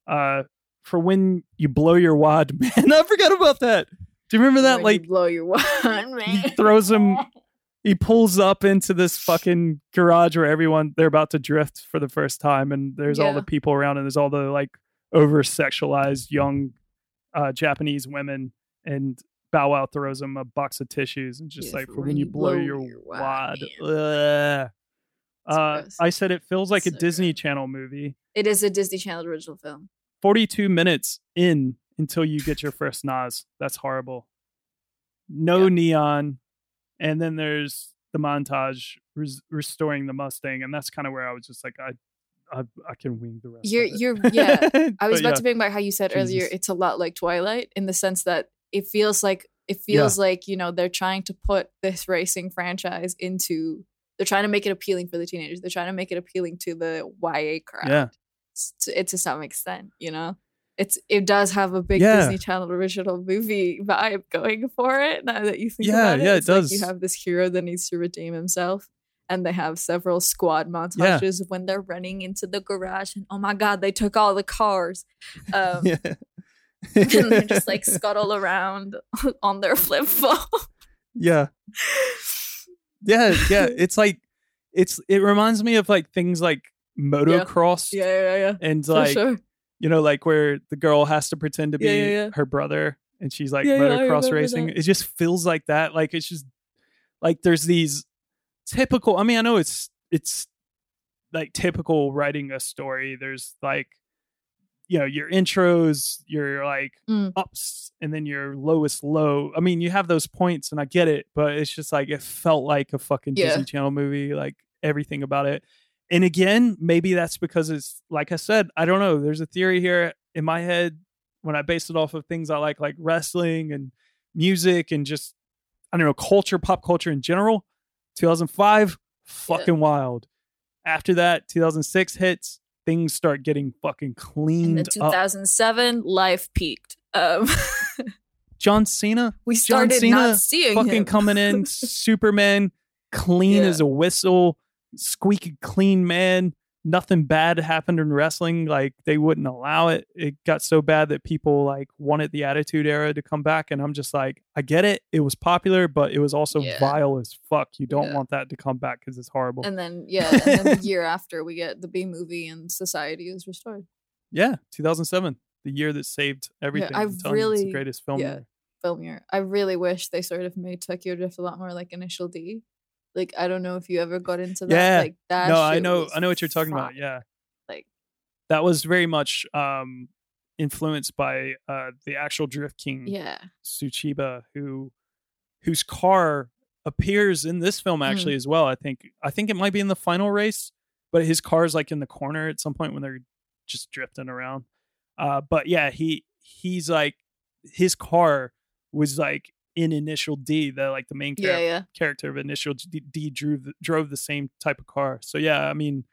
Uh, for when you blow your wad, man. I forgot about that. Do you remember that? When like you blow your wand, he throws him he pulls up into this fucking garage where everyone they're about to drift for the first time and there's all the people around and there's all the like over sexualized young uh japanese women and bow wow throws him a box of tissues and just Yeah, like for when you blow, your, wad, man. Ugh. uh i said it feels like a disney gross. channel movie It is a Disney Channel original film. 42 minutes in until you get your first NOS. That's horrible. No Yeah. neon. And then there's the montage res- restoring the Mustang. And that's kind of where I was just like, I, I, I can wing the rest. You're, you're, yeah. I was about yeah. to bring back how you said earlier. It's a lot like Twilight in the sense that it feels like it feels like you know they're trying to put this racing franchise into. They're trying to make it appealing for the teenagers. They're trying to make it appealing to the YA crowd. Yeah. to, to some extent, you know. It's it does have a big Yeah. Disney Channel original movie vibe going for it. Now that you think Yeah, about it, yeah, it It's like does. you have this hero that needs to redeem himself, and they have several squad montages of when they're running into the garage and oh my god, they took all the cars. Um, yeah. and they just like scuttle around on their flip phone. yeah. Yeah, yeah. It's like it's it reminds me of like things like motocross yeah, yeah, yeah. and For like sure. You know, like where the girl has to pretend to be Yeah, yeah, her brother and she's like motocross racing. that. It just feels like that. Like it's just like there's these typical I mean, I know it's it's like typical writing a story. There's like you know, your intros, your like Mm. ups and then your lowest low. I mean, you have those points and I get it, but it's just like it felt like a fucking Yeah. Disney Channel movie, like everything about it. And again, maybe that's because it's like I said, I don't know. There's a theory here in my head when I base it off of things I like, like wrestling and music and just I don't know, culture, pop culture in general. 2005, fucking wild. After that, 2006 hits, things start getting fucking In cleaned up. 2007, life peaked. Um, John Cena, we John started Cena not seeing fucking him. coming in, Superman, clean Yeah. as a whistle, squeaky clean man. Nothing bad happened in wrestling. Like they wouldn't allow it. It got so bad that people like wanted the Attitude Era to come back, and I'm just like, I get it. It was popular, but it was also Yeah. vile as fuck. You don't Yeah. want that to come back because it's horrible. And then yeah, and then the year after we get the B movie and society is restored. yeah, 2007, the year that saved everything. I telling you, it's the really- greatest film. yeah. ever. Film year. I really wish they sort of made Tokyo Drift a lot more like Initial D. Like I don't know if you ever got into that. Yeah. Like that. no, I know, I know what you're talking about. Yeah, Like that was very much um influenced by uh the actual Drift King. yeah. Tsuchiya, who whose car appears in this film Mm. actually as well. I think I think it might be in the final race, but his car's like in the corner at some point when they're just drifting around. Uh, but yeah, he he's like his car was like in Initial D, the like the main char- yeah. character of Initial D, D drove the, drove the same type of car. So yeah, I mean,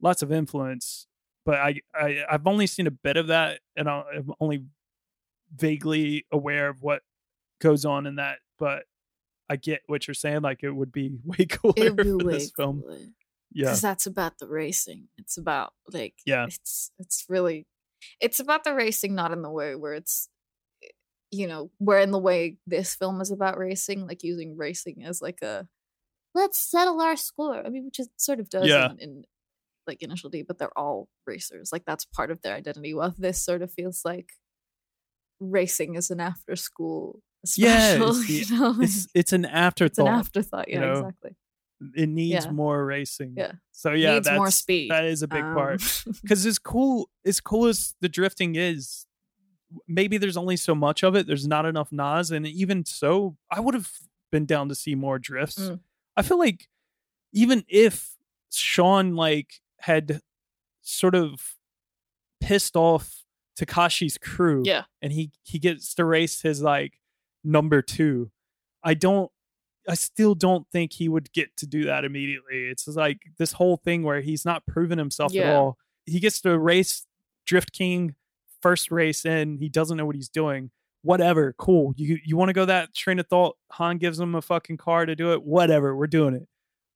lots of influence. But I, I I've only seen a bit of that, and I'm only vaguely aware of what goes on in that. But I get what you're saying. Like it would be way cooler It'd be for way this film. cooler. Yeah, because that's about the racing. It's about like Yeah. it's it's really it's about the racing, not in the way where it's you know where in the way this film is about racing, like using racing as like a let's settle our score. I mean, which it sort of does Yeah. in, in like Initial D, but they're all racers. Like that's part of their identity. Well, this sort of feels like racing is an after school yeah. special. It's, the- you know? it's it's an afterthought. It's an afterthought. you Yeah, know? exactly. It needs Yeah. more racing. Yeah. So yeah, Needs that's more speed. That is a big part. Um, because as cool as cool as the drifting is maybe there's only so much of it there's not enough NOS and even so i would have been down to see more drifts Mm. i feel like even if sean like had sort of pissed off takashi's crew Yeah. and he he gets to race his like number two i don't i still don't think he would get to do that immediately it's like this whole thing where he's not proven himself at all he gets to race drift king first race in he doesn't know what he's doing whatever cool you you want to go that train of thought han gives him a fucking car to do it whatever we're doing it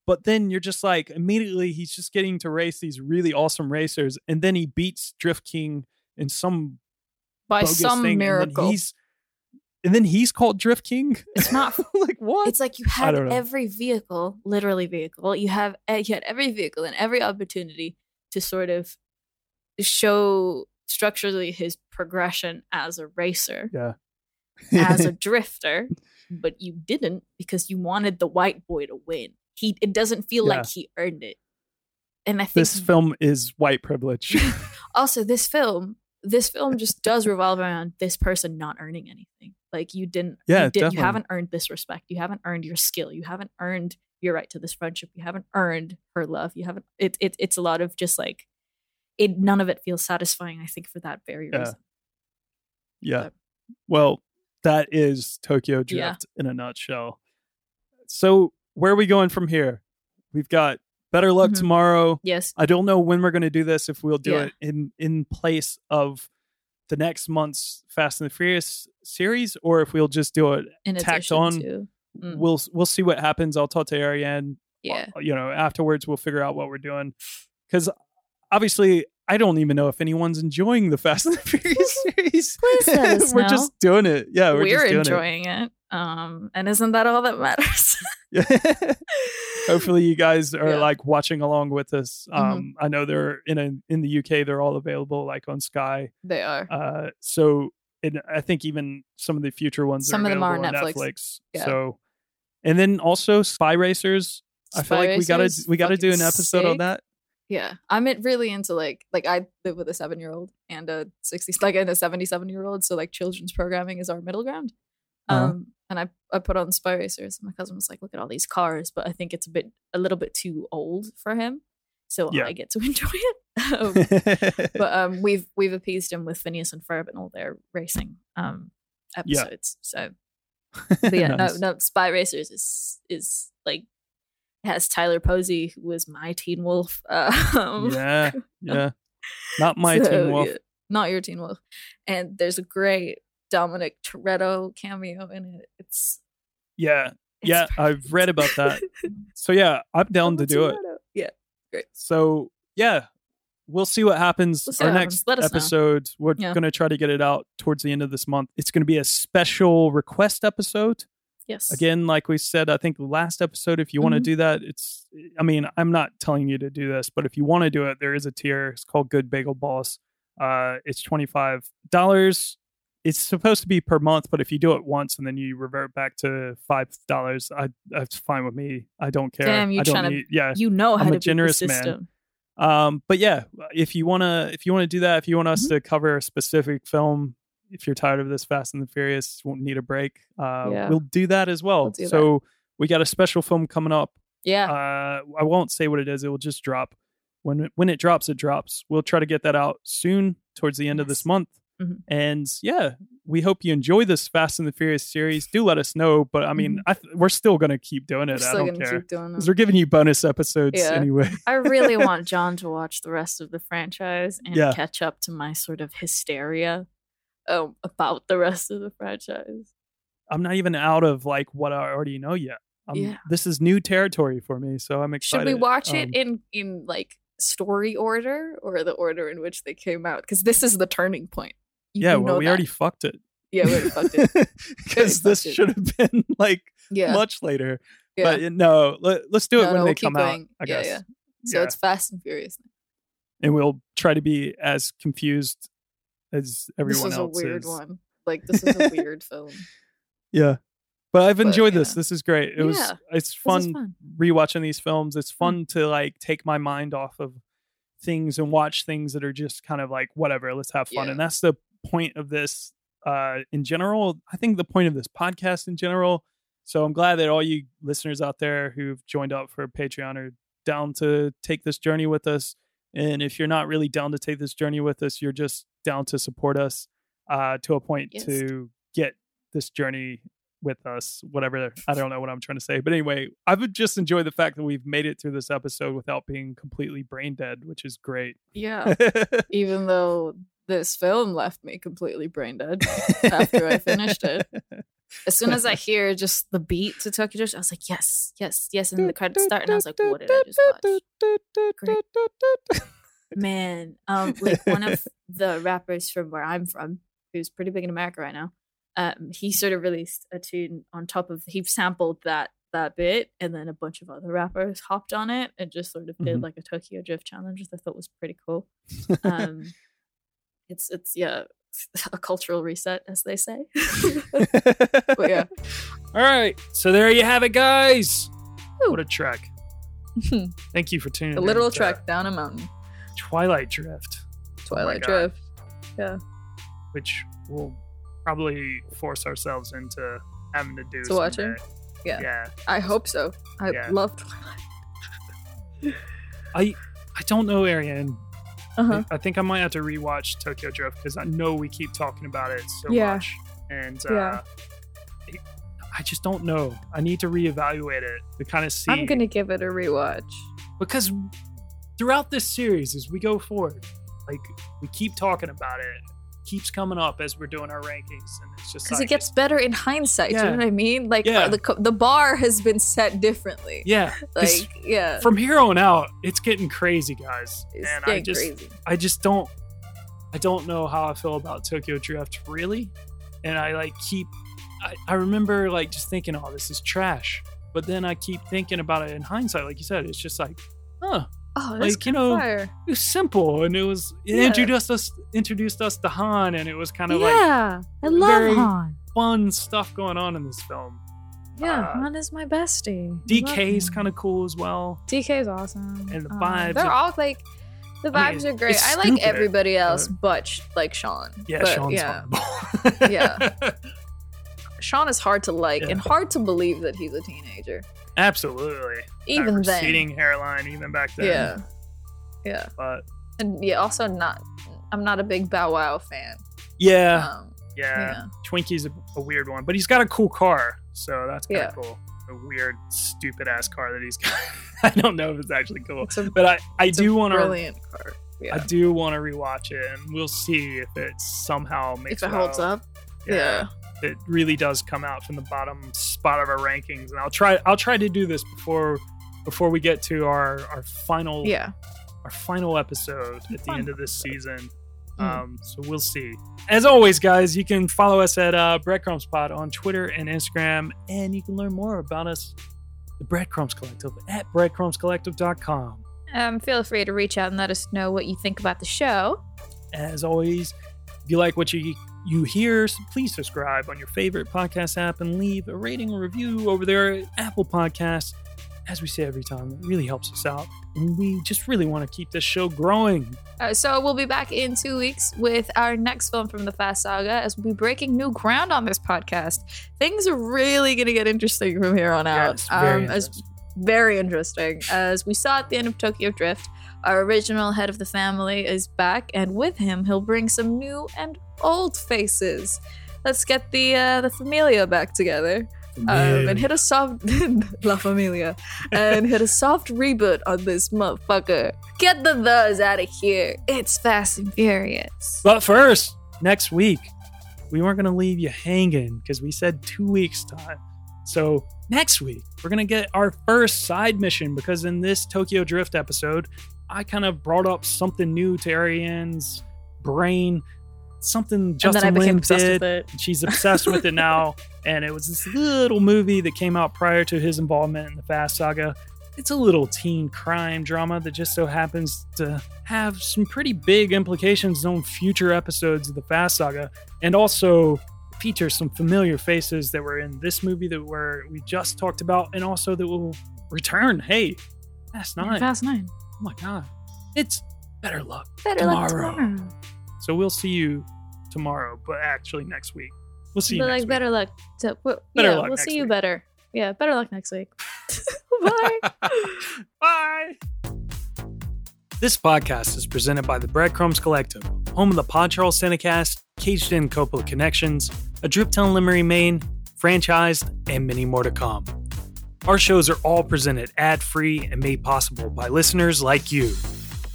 but then you're just like immediately he's just getting to race these really awesome racers and then he beats drift king in some by some thing, and miracle. he's and then he's called drift king It's not. like what It's like you had every vehicle, literally vehicle. You have eh, you had every vehicle and every opportunity to sort of show structurally his progression as a racer, yeah. As a drifter, but you didn't because you wanted the white boy to win. He it doesn't feel Yeah. like he earned it. And I think this film is white privilege. Also this film this film just does revolve around this person not earning anything. Like you didn't Yeah, you, did, you haven't earned this respect. You haven't earned your skill. You haven't earned your right to this friendship. You haven't earned her love. You haven't it, it it's a lot of just like it none of it feels satisfying i think for that very Yeah. reason Yeah. But- Well, that is Tokyo Drift Yeah. in a nutshell. So, where are we going from here? We've got Better Luck Mhm. Tomorrow. yes I don't know when we're going to do this if we'll do Yeah. it in in place of the next month's Fast and the Furious series or if we'll just do it in tacked on. to Mm. We'll we'll see what happens. I'll talk to Ariane Yeah. you know, afterwards we'll figure out what we're doing. Because obviously, I don't even know if anyone's enjoying the Fast and the Furious series. Please let us we're know. just doing it. Yeah, we're, We're, enjoying it. Um, and isn't that all that matters? it. Hopefully, you guys are Yeah. like watching along with us. Mhm. Um, I know they're in a, in the UK. They're all available like on Sky. they are. Uh, so it, I think even some of the future ones Some are of them are on Netflix. Netflix. Yeah. So, and then also Spy Racers. I feel Spy like we gotta we gotta do an episode on that. Yeah, I'm really into like like I live with a seven year old and a sixty like and a seventy seven year old, so like children's programming is our middle ground. Uh-huh. Um, and I I put on Spy Racers. And my cousin was like, "Look at all these cars," but I think it's a bit a little bit too old for him, so Yeah. I get to enjoy it. Um, but um, we've we've appeased him with Phineas and Ferb and all their racing um Yeah. episodes. So but yeah, Nice. no, no, Spy Racers is is like has Tyler Posey, who was my Teen Wolf. Um, yeah, yeah. Not my so, Teen Wolf. yeah, not your Teen Wolf. And there's a great Dominic Toretto cameo in it. It's, Yeah, it's yeah. I've read about that. So yeah, I'm down to do it. Yeah, great. So yeah, we'll see what happens. We'll see Our next happens. Us know. episode, we're Yeah. gonna try to get it out towards the end of this month. It's gonna be a special request episode. Yes. Again, like we said, I think last episode, if you want to do that, it's, I mean, I'm not telling you to do this, but if you want to do it, there is a tier. It's called Good Bagel Boss. Uh, it's $25. It's supposed to be per month, but if you do it once and then you revert back to $5, I, that's fine with me. I don't care. Damn, you I don't tryna- need, yeah. You know how I'm a to the generous man. Um, but yeah, if you wanna if you wanna do that, if you want us Mm-hmm. to cover a specific film, if you're tired of this Fast and the Furious, won't need a break, uh, Yeah. we'll do that as well. We'll do that. so we got a special film coming up. Yeah. Uh, I won't say what it is; it will just drop when it, when it drops. It drops. We'll try to get that out soon, towards the end of this Yes. month. Mhm. And yeah, we hope you enjoy this Fast and the Furious series. Do let us know. But I mean, Mhm. I th- we're still gonna keep doing it. I don't care keep doing because we're giving you bonus episodes Yeah. anyway. I really want John to watch the rest of the franchise and Yeah. catch up to my sort of hysteria um, about the rest of the franchise. I'm not even out of like what I already know yet. Yeah. This is new territory for me, so I'm excited. Should we watch Um, it in in like story order or the order in which they came out? Because this is the turning point. You yeah, well, we that. already fucked it. Yeah, we already fucked it. Because this should have been like Yeah, much later. yeah. But no, let, us do it No, when no, they we'll come out. I Yeah, guess. yeah. So Yeah. it's Fast and Furious. and we'll try to be as confused as everyone this is else a weird is. one. Like this is a weird film. Yeah. But I've But, enjoyed this. yeah. This is great. It was it's fun, fun. rewatching these films. It's Hmm. fun to like take my mind off of things and watch things that are just kind of like whatever, let's have fun. Yeah. And that's the point of this uh in general. I think the point of this podcast in general. So I'm glad that all you listeners out there who've joined up for Patreon are down to take this journey with us. And if you're not really down to take this journey with us, you're just down to support us uh to a point Yes. to get this journey with us, whatever. I don't know what I'm trying to say. But anyway, I would just enjoy the fact that we've made it through this episode without being completely brain dead, which is great. Yeah. Even though this film left me completely brain dead after I finished it. As soon as I hear just the beat to Tokyo Drift, I was like, yes, yes, yes. And the credits start, and I was like, what did I just watch? Great. Man, um, like one of the rappers from where I'm from, who's pretty big in America right now, um, he sort of released a tune on top of he sampled that that bit, and then a bunch of other rappers hopped on it and just sort of did Mhm. like a Tokyo Drift challenge, which I thought was pretty cool. Um, it's it's yeah, a cultural reset, as they say. but yeah, All right. So there you have it, guys. Woo. What a trek. Hmm. Thank you for tuning a literal trek down a mountain, Twilight Drift, oh Twilight God. Drift. Yeah, which we'll probably force ourselves into having to do. To watching? Yeah. Yeah. I hope so. I Yeah. love Twilight. I I don't know, Ariane. Uh-huh. I, think I might have to rewatch Tokyo Drift because I know we keep talking about it so Yeah. much, and Yeah. uh, it- I just don't know. I need to reevaluate it to kind of see I'm gonna give it a rewatch. because throughout this series, as we go forward, like we keep talking about it, keeps coming up as we're doing our rankings, and it's just Because like, it gets better in hindsight. Yeah. Do you know what I mean? Like Yeah. the the bar has been set differently. yeah. Like yeah, from here on out, it's getting crazy, guys, it's and I getting just crazy. I just don't I don't know how I feel about Tokyo Drift really. And I like keep I, I remember like just thinking, oh, this is trash. But then I keep thinking about it in hindsight, like you said, it's just like, huh, Oh, like, you know, fire. it was simple and it was it Yeah. introduced us introduced us to Han and it was kind of like Yeah, I love Han. fun stuff going on in this film. Yeah, uh, Han is my bestie. I love DK's kind of cool as well. DK is awesome. And the Um, vibes they're of- all like the I mean, vibes are great. I like stupid, everybody else, but- but like Sean. Yeah, But, Sean's yeah. Yeah. Sean is hard to like Yeah. and hard to believe that he's a teenager. Absolutely. Even that then. receding hairline, even back then. Yeah. Yeah. But And yeah, also not I'm not a big Bow Wow fan. yeah, Um, yeah. yeah. Twinkie's a, a weird one, but he's got a cool car, so that's kind Yeah. of cool. A weird, stupid ass car that he's got. I don't know if it's actually cool, It's a, but I I do want to brilliant car. Yeah. I do want to rewatch it, and we'll see if it somehow makes if it holds well. up. Yeah. It really does come out from the bottom spot of our rankings, and I'll try I'll try to do this before before we get to our our final Yeah. our final episode at the end of this season. Mm. Um, so we'll see. As always, guys, you can follow us at uh, Breadcrumbs Pod on Twitter and Instagram, and you can learn more about us, the Breadcrumbs Collective, at breadcrumbscollective.com. Um, feel free to reach out and let us know what you think about the show. As always, if you like what you you hear, please subscribe on your favorite podcast app and leave a rating or review over there at Apple Podcasts. As we say every time, it really helps us out, and we just really want to keep this show growing. So we'll be back in two weeks with our next film from the Fast Saga as we'll be breaking new ground on this podcast. Things are really going to get interesting from here on out. Yes, very Um, as very interesting. As we saw at the end of Tokyo Drift, our original head of the family is back, and with him, he'll bring some new and old faces. Let's get the uh, the familia back together. Um, and hit a soft La Familia and hit a soft reboot on this motherfucker. Get the those out of here. It's Fast and Furious. But first, next week, we weren't going to leave you hanging because we said two weeks' time. So next week, we're going to get our first side mission because in this Tokyo Drift episode, I kind of brought up something new to Ariane's brain, something Justin and then I became Lin obsessed did. with it. She's obsessed with it now. And it was this little movie that came out prior to his involvement in the Fast Saga. It's a little teen crime drama that just so happens to have some pretty big implications on future episodes of the Fast Saga, and also features some familiar faces that were in this movie that were we just talked about, and also that will return. Hey, Fast Nine! Fast Nine. Oh my god, it's better luck. Better luck Tomorrow. So we'll see you tomorrow, but actually next week. We'll see you But next like week. better luck. To, well, Better yeah, luck we'll see you week. better. Yeah, better luck next week. Bye. Bye. This podcast is presented by the Breadcrumbs Collective, home of the Pod Charles Cinecast, Caged In Coppola Connections, a Driptown Limerick, Maine, franchised, and many more to come. Our shows are all presented ad free and made possible by listeners like you.